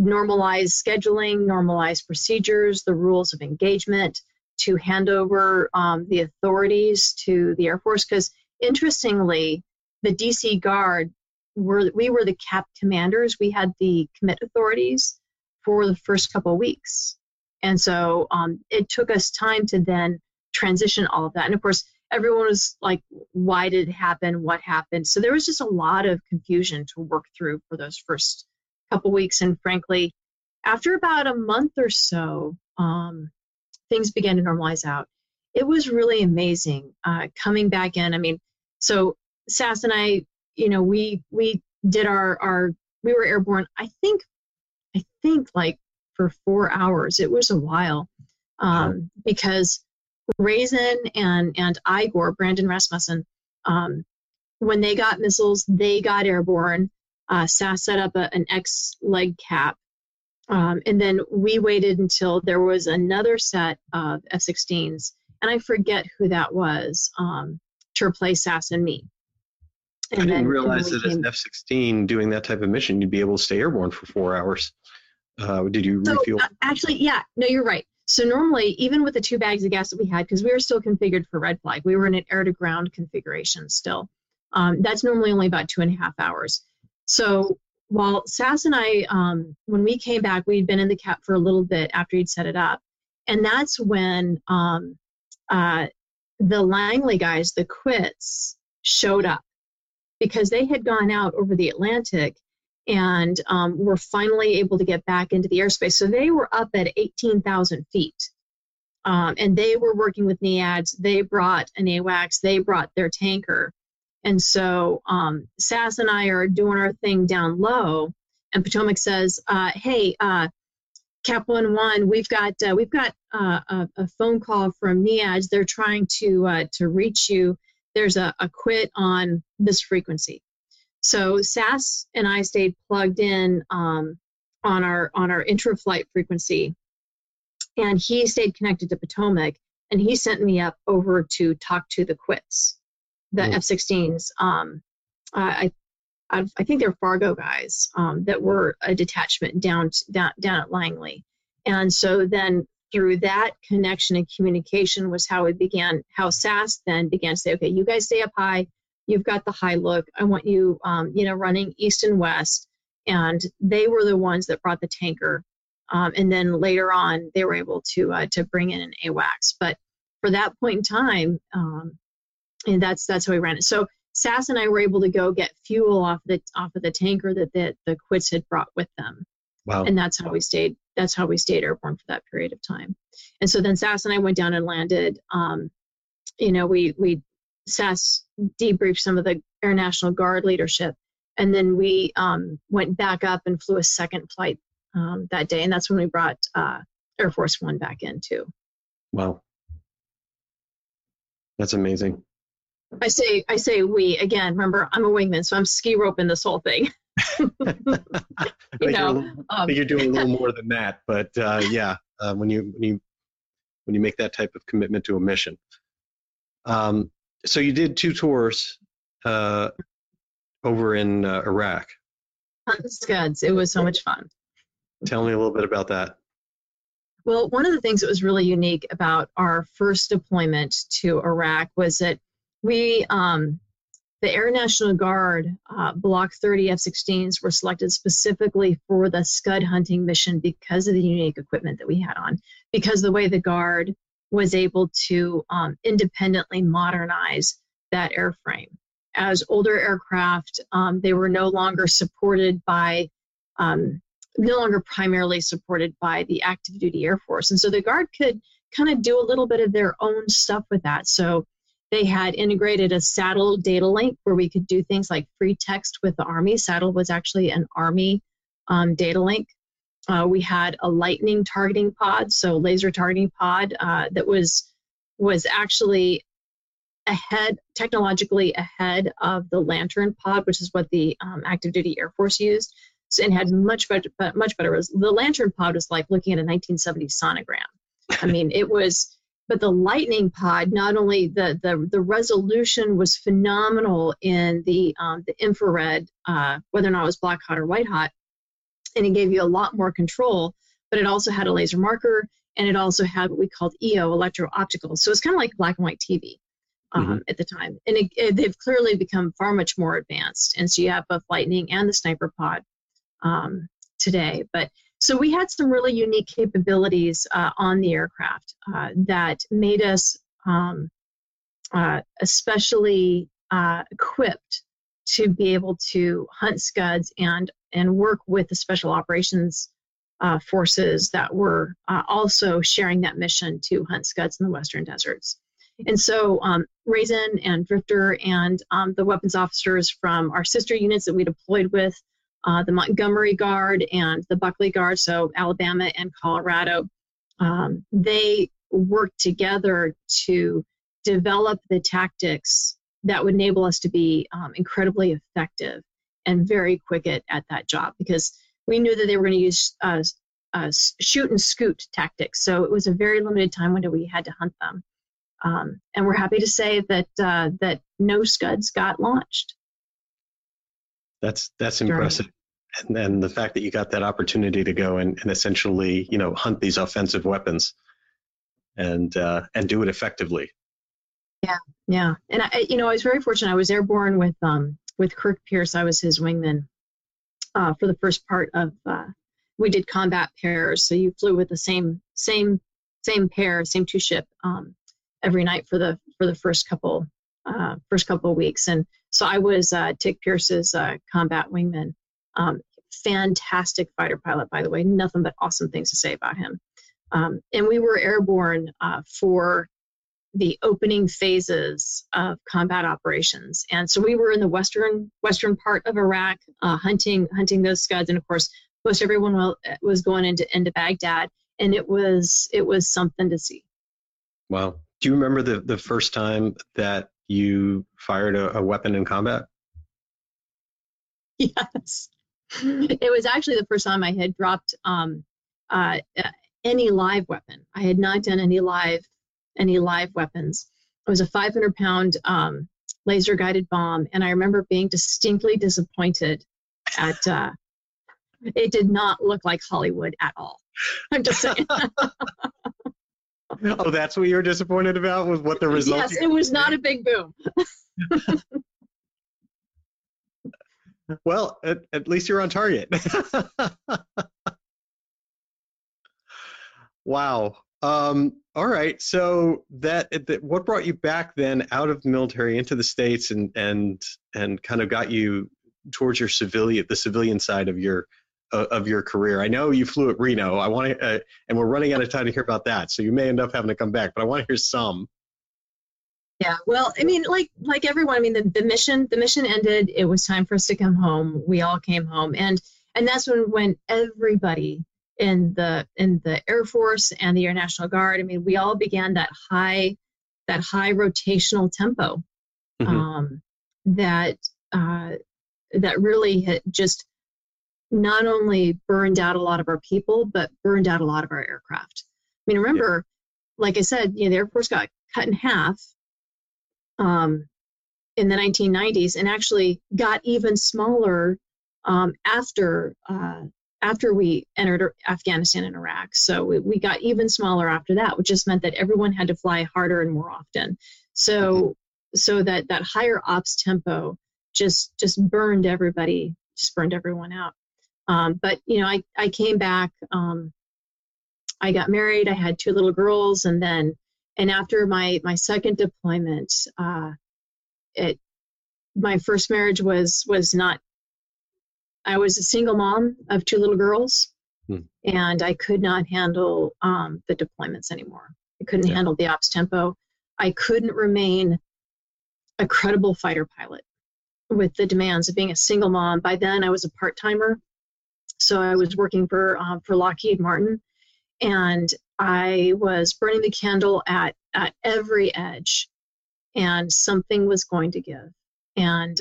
normalize scheduling, normalize procedures, the rules of engagement, to hand over um, the authorities to the Air Force. Because interestingly, the DC Guard were we were the cap commanders. We had the commit authorities for the first couple of weeks, and so um, it took us time to then transition all of that. And of course, everyone was like, "Why did it happen? What happened?" So there was just a lot of confusion to work through for those first couple weeks. And frankly, after about a month or so, um, things began to normalize out. It was really amazing uh, coming back in. I mean, so Sass and I, you know, we we did our our we were airborne. I think, think like for four hours. It was a while um, because Razin and and Igor Brandon Rasmussen, um, when they got missiles, they got airborne. Uh, Sass set up a, an X leg cap um, and then we waited until there was another set of F 16s, and I forget who that was, um, to replace Sass and me. And I didn't then, realize that as an F 16 doing that type of mission, you'd be able to stay airborne for four hours. Uh, did you so, refuel? Uh, actually, yeah, no, you're right. So normally, even with the two bags of gas that we had, because we were still configured for red flag, we were in an air to ground configuration still. Um, that's normally only about two and a half hours. So while Sass and I, um, when we came back, we'd been in the cap for a little bit after he'd set it up. And that's when um, uh, the Langley guys, the quits, showed up because they had gone out over the Atlantic and um, were finally able to get back into the airspace. So they were up at 18,000 feet. Um, and they were working with NEADS. They brought an AWACS, they brought their tanker. And so um, Sass and I are doing our thing down low, and Potomac says, uh, "Hey, uh, Cap One One, we've got uh, we've got uh, a, a, phone call from NEADS. They're trying to uh, to reach you. There's a, a quit on this frequency." So Sass and I stayed plugged in um, on our on our intra-flight frequency, and he stayed connected to Potomac, and he sent me up over to talk to the quits the mm. F-16s. Um, I, I, I think they're Fargo guys um, that were a detachment down, down down at Langley, and so then through that connection and communication was how we began. How Sass then began to say, okay, you guys stay up high. You've got the high look. I want you, um, you know, running east and west. And they were the ones that brought the tanker. Um, and then later on, they were able to uh, to bring in an AWACS. But for that point in time, um, and that's that's how we ran it. So Sass and I were able to go get fuel off the off of the tanker that the, the quits had brought with them. Wow. And that's how we stayed. That's how we stayed airborne for that period of time. And so then Sass and I went down and landed. Um, you know, we we Sass debriefed some of the Air National Guard leadership, and then we um, went back up and flew a second flight um, that day, and that's when we brought uh, Air Force One back in too. Wow, that's amazing. I say I say we again. Remember, I'm a wingman, so I'm ski roping this whole thing. <laughs> you know, you're, um, you're, doing a little <laughs> more than that, but uh, yeah, uh, when you when you when you make that type of commitment to a mission. Um, so you did two tours uh, over in uh, Iraq. Scuds. It was so much fun. Tell me a little bit about that. Well, one of the things that was really unique about our first deployment to Iraq was that we um, the Air National Guard uh, Block 30 F-16s were selected specifically for the Scud hunting mission because of the unique equipment that we had on, because the way the Guard was able to um, independently modernize that airframe. As older aircraft, um, they were no longer supported by, um, no longer primarily supported by the active duty Air Force. And so the Guard could kind of do a little bit of their own stuff with that. So they had integrated a SADL data link where we could do things like free text with the Army. SADL was actually an Army um, data link. Uh, we had a Litening targeting pod, so laser targeting pod uh, that was was actually ahead technologically ahead of the LANTIRN pod, which is what the um, active duty Air Force used, so, and had much better much better. The LANTIRN pod was like looking at a 1970 sonogram. I <laughs> mean, it was but the Litening pod not only the the, the resolution was phenomenal in the um, the infrared uh, whether or not it was black hot or white hot and it gave you a lot more control, but it also had a laser marker and it also had what we called EO, electro optical. So it's kind of like black and white TV um, mm-hmm. at the time. And it, it, they've clearly become far much more advanced. And so you have both Litening and the Sniper Pod um, today. But so we had some really unique capabilities uh, on the aircraft uh, that made us um, uh, especially uh, equipped to be able to hunt scuds and and work with the special operations uh, forces that were uh, also sharing that mission to hunt scuds in the western deserts. And so um, Razin and Drifter and um, the weapons officers from our sister units that we deployed with, uh, the Montgomery Guard and the Buckley Guard, so Alabama and Colorado, um, they worked together to develop the tactics that would enable us to be um, incredibly effective and very quick at, at that job because we knew that they were going to use uh, uh, shoot and scoot tactics. So it was a very limited time window we had to hunt them. Um, and we're happy to say that uh, that no scuds got launched. That's that's impressive. And then the fact that you got that opportunity to go and, and essentially, you know, hunt these offensive weapons and uh, and do it effectively. Yeah, yeah. And I, you know, I was very fortunate. I was airborne with um with Kirk Pierce. I was his wingman uh, for the first part of. Uh, we did combat pairs, so you flew with the same same same pair, same two ship um, every night for the for the first couple uh, first couple of weeks. And so I was uh, Tick Pierce's uh, combat wingman. Um, fantastic fighter pilot, by the way. Nothing but awesome things to say about him. Um, and we were airborne uh, for the opening phases of combat operations. And so we were in the western western part of Iraq, uh, hunting hunting those scuds, and of course, most everyone was going into into Baghdad, and it was it was something to see. Wow. Do you remember the the first time that you fired a, a weapon in combat? Yes, it was actually the first time I had dropped um, uh, any live weapon. I had not done any live any live weapons. It was a 500 pound um, laser guided bomb, and I remember being distinctly disappointed at. Uh, it did not look like Hollywood at all. I'm just saying. <laughs> oh, that's what you were disappointed about was what the result. Yes, it was not a big boom. <laughs> well, at, at least you're on target. <laughs> wow. Um, all right. So that, that what brought you back then out of the military into the states and and and kind of got you towards your civilian the civilian side of your uh, of your career. I know you flew at Reno. I want to, uh, and we're running out of time to hear about that. So you may end up having to come back, but I want to hear some. Yeah, well, I mean, like like everyone, I mean, the, the mission the mission ended. It was time for us to come home. We all came home, and and that's when when everybody in the in the Air Force and the Air National Guard. I mean, we all began that high that high rotational tempo mm-hmm. um, that uh, that really had just not only burned out a lot of our people, but burned out a lot of our aircraft. I mean, remember, yeah. like I said, you know, the Air Force got cut in half um, in the 1990s and actually got even smaller um, after uh, after we entered Afghanistan and Iraq. So we, we, got even smaller after that, which just meant that everyone had to fly harder and more often. So mm-hmm. so that that higher ops tempo just just burned everybody, just burned everyone out. Um, but you know, I I came back. Um, I got married. I had two little girls, and then and after my my second deployment, uh, it my first marriage was was not I was a single mom of two little girls, hmm. and I could not handle um, the deployments anymore. I couldn't yeah. handle the ops tempo. I couldn't remain a credible fighter pilot with the demands of being a single mom. By then, I was a part timer, so I was working for um, for Lockheed Martin, and I was burning the candle at at every edge, and something was going to give. And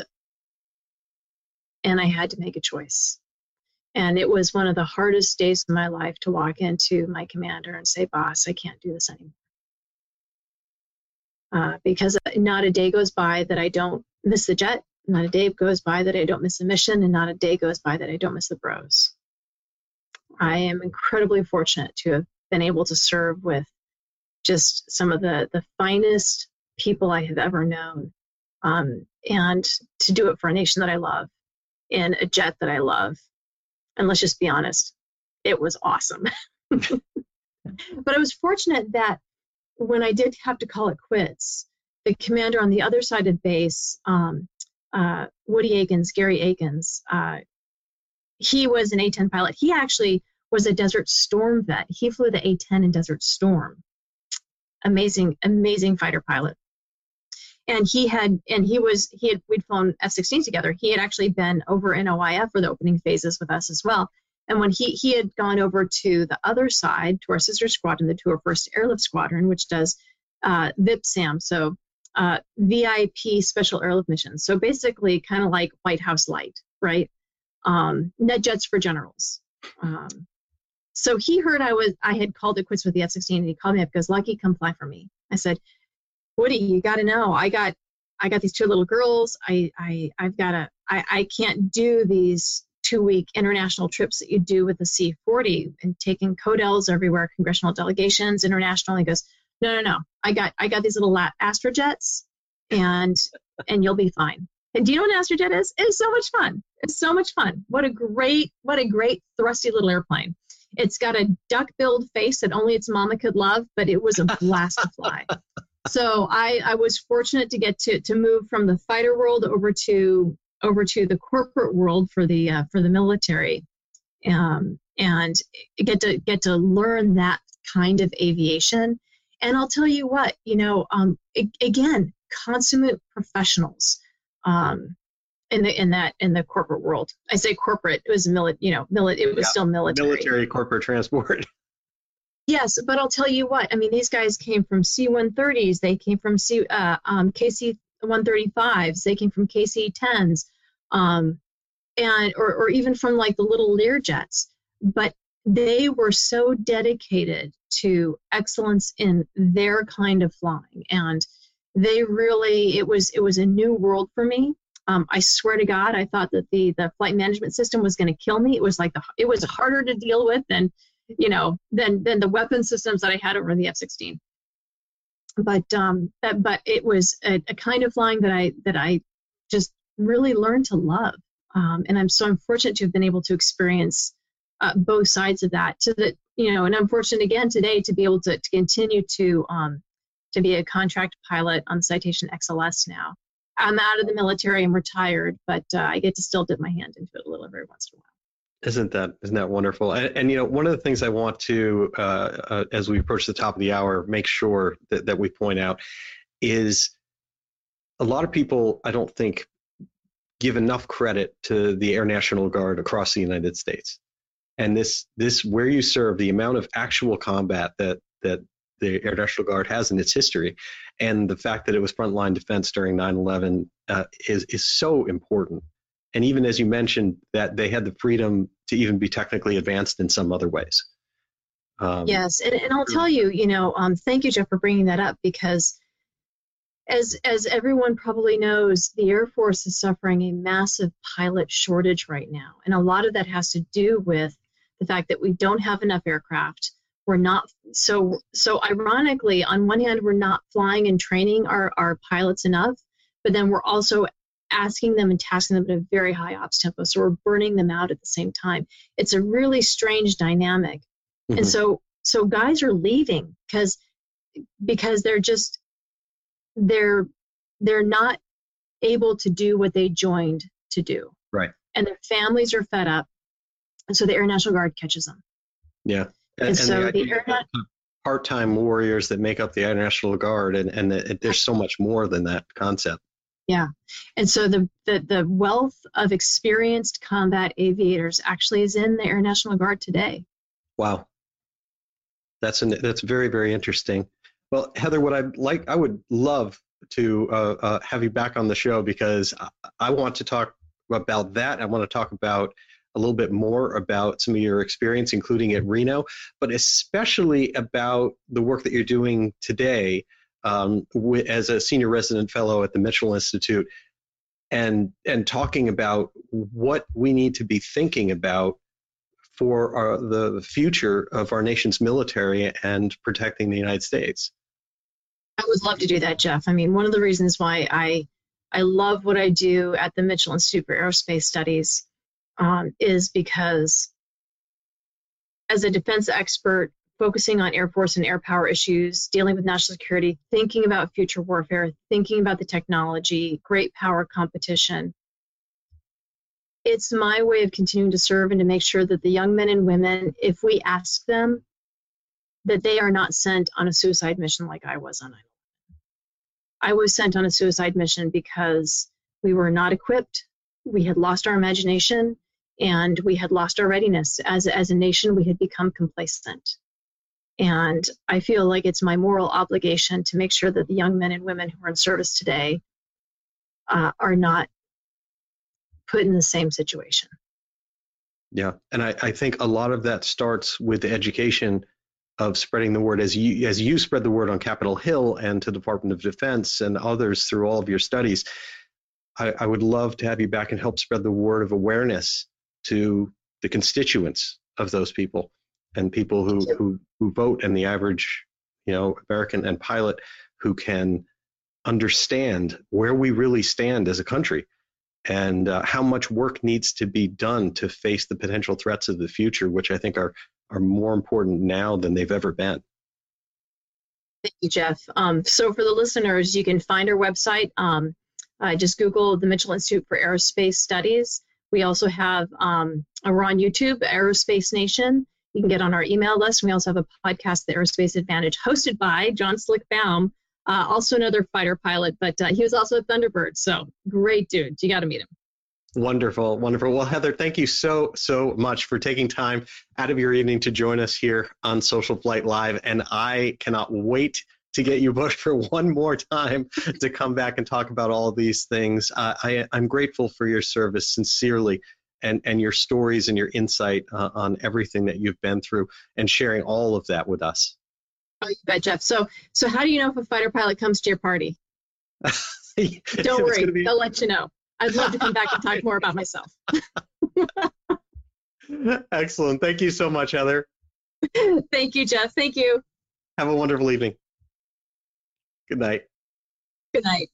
and I had to make a choice. And it was one of the hardest days of my life to walk into my commander and say, Boss, I can't do this anymore. Uh, because not a day goes by that I don't miss the jet, not a day goes by that I don't miss the mission, and not a day goes by that I don't miss the bros. I am incredibly fortunate to have been able to serve with just some of the, the finest people I have ever known. Um, and to do it for a nation that I love in a jet that I love. And let's just be honest, it was awesome. <laughs> but I was fortunate that when I did have to call it quits, the commander on the other side of base, um, uh, Woody Akins, Gary Akins, uh, he was an A-10 pilot. He actually was a Desert Storm vet. He flew the A-10 in Desert Storm. Amazing, amazing fighter pilot. And he had, and he was, he had, we'd flown F-16 together. He had actually been over in OIF for the opening phases with us as well. And when he he had gone over to the other side, to our sister squadron, the 201st Airlift Squadron, which does uh, VIPSAM, so uh, VIP Special Airlift Missions. So basically, kind of like White House Light, right? Um, NetJets for generals. Um, so he heard I was I had called it quits with the F-16, and he called me up because Lucky, come fly for me. I said, Woody, you got to know, I got I got these two little girls. I I I've got to I I can't do these two week international trips that you do with the C40 and taking CODELs everywhere, congressional delegations, international. He goes, no, no, no. I got I got these little astrojets, and and you'll be fine. And do you know what an astrojet is? It's so much fun. It's so much fun. What a great what a great thrusty little airplane. It's got a duck-billed face that only its mama could love, but it was a blast to fly. So I, I was fortunate to get to, to move from the fighter world over to over to the corporate world for the uh, for the military, um, and get to get to learn that kind of aviation. And I'll tell you what, you know, um, again, consummate professionals um, in the in that in the corporate world. I say corporate; it was military. You know, mili- It was yeah, still military. Military corporate transport. <laughs> Yes, but I'll tell you what. I mean, these guys came from C-130s. They came from C, uh, um, KC-135s. They came from KC-10s um, and or, or even from like the little Learjets. But they were so dedicated to excellence in their kind of flying, and they really it was it was a new world for me. Um, I swear to God, I thought that the the flight management system was going to kill me. It was like the it was harder to deal with than you know than than the weapon systems that I had over the F-16. But um, but it was a, a kind of flying that I that I just really learned to love. Um, and I'm so unfortunate to have been able to experience uh, both sides of that. So that you know, and I'm fortunate again today to be able to, to continue to um, to be a contract pilot on Citation XLS now. I'm out of the military. I'm retired, but uh, I get to still dip my hand into it a little every once in a while. Isn't that isn't that wonderful? And, and you know, one of the things I want to, uh, uh, as we approach the top of the hour, make sure that, that we point out is a lot of people. I don't think give enough credit to the Air National Guard across the United States. And this this where you serve, the amount of actual combat that that the Air National Guard has in its history, and the fact that it was frontline defense during 9/11 uh, is is so important. And even as you mentioned, that they had the freedom to even be technically advanced in some other ways. Um, yes, and, and I'll tell you, you know, um, thank you, Jeff, for bringing that up because as as everyone probably knows, the Air Force is suffering a massive pilot shortage right now, and a lot of that has to do with the fact that we don't have enough aircraft. We're not so so. Ironically, on one hand, we're not flying and training our our pilots enough, but then we're also asking them and tasking them at a very high ops tempo. So we're burning them out at the same time. It's a really strange dynamic, mm-hmm. and so so guys are leaving because because they're just they're they're not able to do what they joined to do. Right. And their families are fed up. And so the Air National Guard catches them. Yeah. And, and so the, the Air part-time warriors that make up the Air National Guard and, and the, there's so much more than that concept. Yeah. And so the, the, the wealth of experienced combat aviators actually is in the Air National Guard today. Wow. That's an, that's very, very interesting. Well, Heather, what I'd like, I would love to uh, uh, have you back on the show because I, I want to talk about that. I want to talk about a little bit more about some of your experience, including at Reno, but especially about the work that you're doing today um, as a senior resident fellow at the Mitchell Institute, and and talking about what we need to be thinking about for our, the future of our nation's military and protecting the United States. I would love to do that, Jeff. I mean, one of the reasons why I I love what I do at the Mitchell Institute for Aerospace Studies um, is because as a defense expert, focusing on Air Force and air power issues, dealing with national security, thinking about future warfare, thinking about the technology, great power competition. It's my way of continuing to serve and to make sure that the young men and women, if we ask them, that they are not sent on a suicide mission like I was on 9 I was sent on a suicide mission because we were not equipped, we had lost our imagination, and we had lost our readiness. As, as a nation, we had become complacent. And I feel like it's my moral obligation to make sure that the young men and women who are in service today uh, are not put in the same situation. Yeah, and I, I think a lot of that starts with the education of spreading the word as you as you spread the word on Capitol Hill and to Department of Defense and others through all of your studies. I, I would love to have you back and help spread the word of awareness to the constituents of those people and people who, who, who vote and the average, you know, American and pilot who can understand where we really stand as a country and uh, how much work needs to be done to face the potential threats of the future, which I think are are more important now than they've ever been. Thank you, Jeff. Um, so for the listeners, you can find our website. Um, uh, just Google the Mitchell Institute for Aerospace Studies. We also have, um, we're on YouTube, Aerospace Nation. You can get on our email list. We also have a podcast, The Aerospace Advantage, hosted by John Slick Baum, uh, also another fighter pilot, but uh, he was also a Thunderbird. So great dude. You got to meet him. Wonderful, wonderful. Well, Heather, thank you so, so much for taking time out of your evening to join us here on SocialFlight Live. And I cannot wait to get you booked <laughs> for one more time to come back and talk about all these things. Uh, I, I'm grateful for your service, sincerely, and, and your stories and your insight uh, on everything that you've been through and sharing all of that with us. Oh, you bet, Jeff. So, so how do you know if a fighter pilot comes to your party? <laughs> Don't worry, be... they'll let you know. I'd love to come back and talk more about myself. <laughs> Excellent. Thank you so much, Heather. <laughs> Thank you, Jeff. Thank you. Have a wonderful evening. Good night. Good night.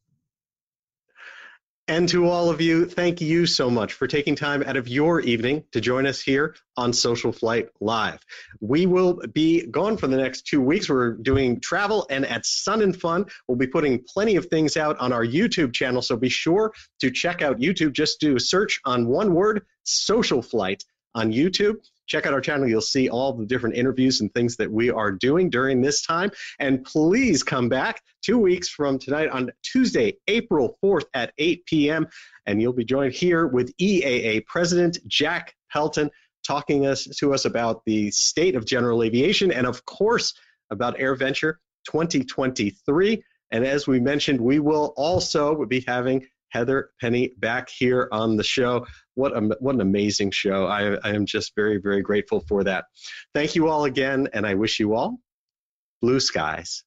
And to all of you, thank you so much for taking time out of your evening to join us here on SocialFlight Live. We will be gone for the next two weeks. We're doing travel and at Sun and Fun. We'll be putting plenty of things out on our YouTube channel, so be sure to check out YouTube. Just do a search on one word, SocialFlight on YouTube check out our channel. You'll see all the different interviews and things that we are doing during this time. And please come back two weeks from tonight on Tuesday, April 4th at 8 p.m. And you'll be joined here with EAA President Jack Pelton talking us to us about the state of general aviation and of course about AirVenture 2023. And as we mentioned, we will also be having Heather Penney back here on the show. What a, what an amazing show. I, I am just very, very grateful for that. Thank you all again, and I wish you all blue skies.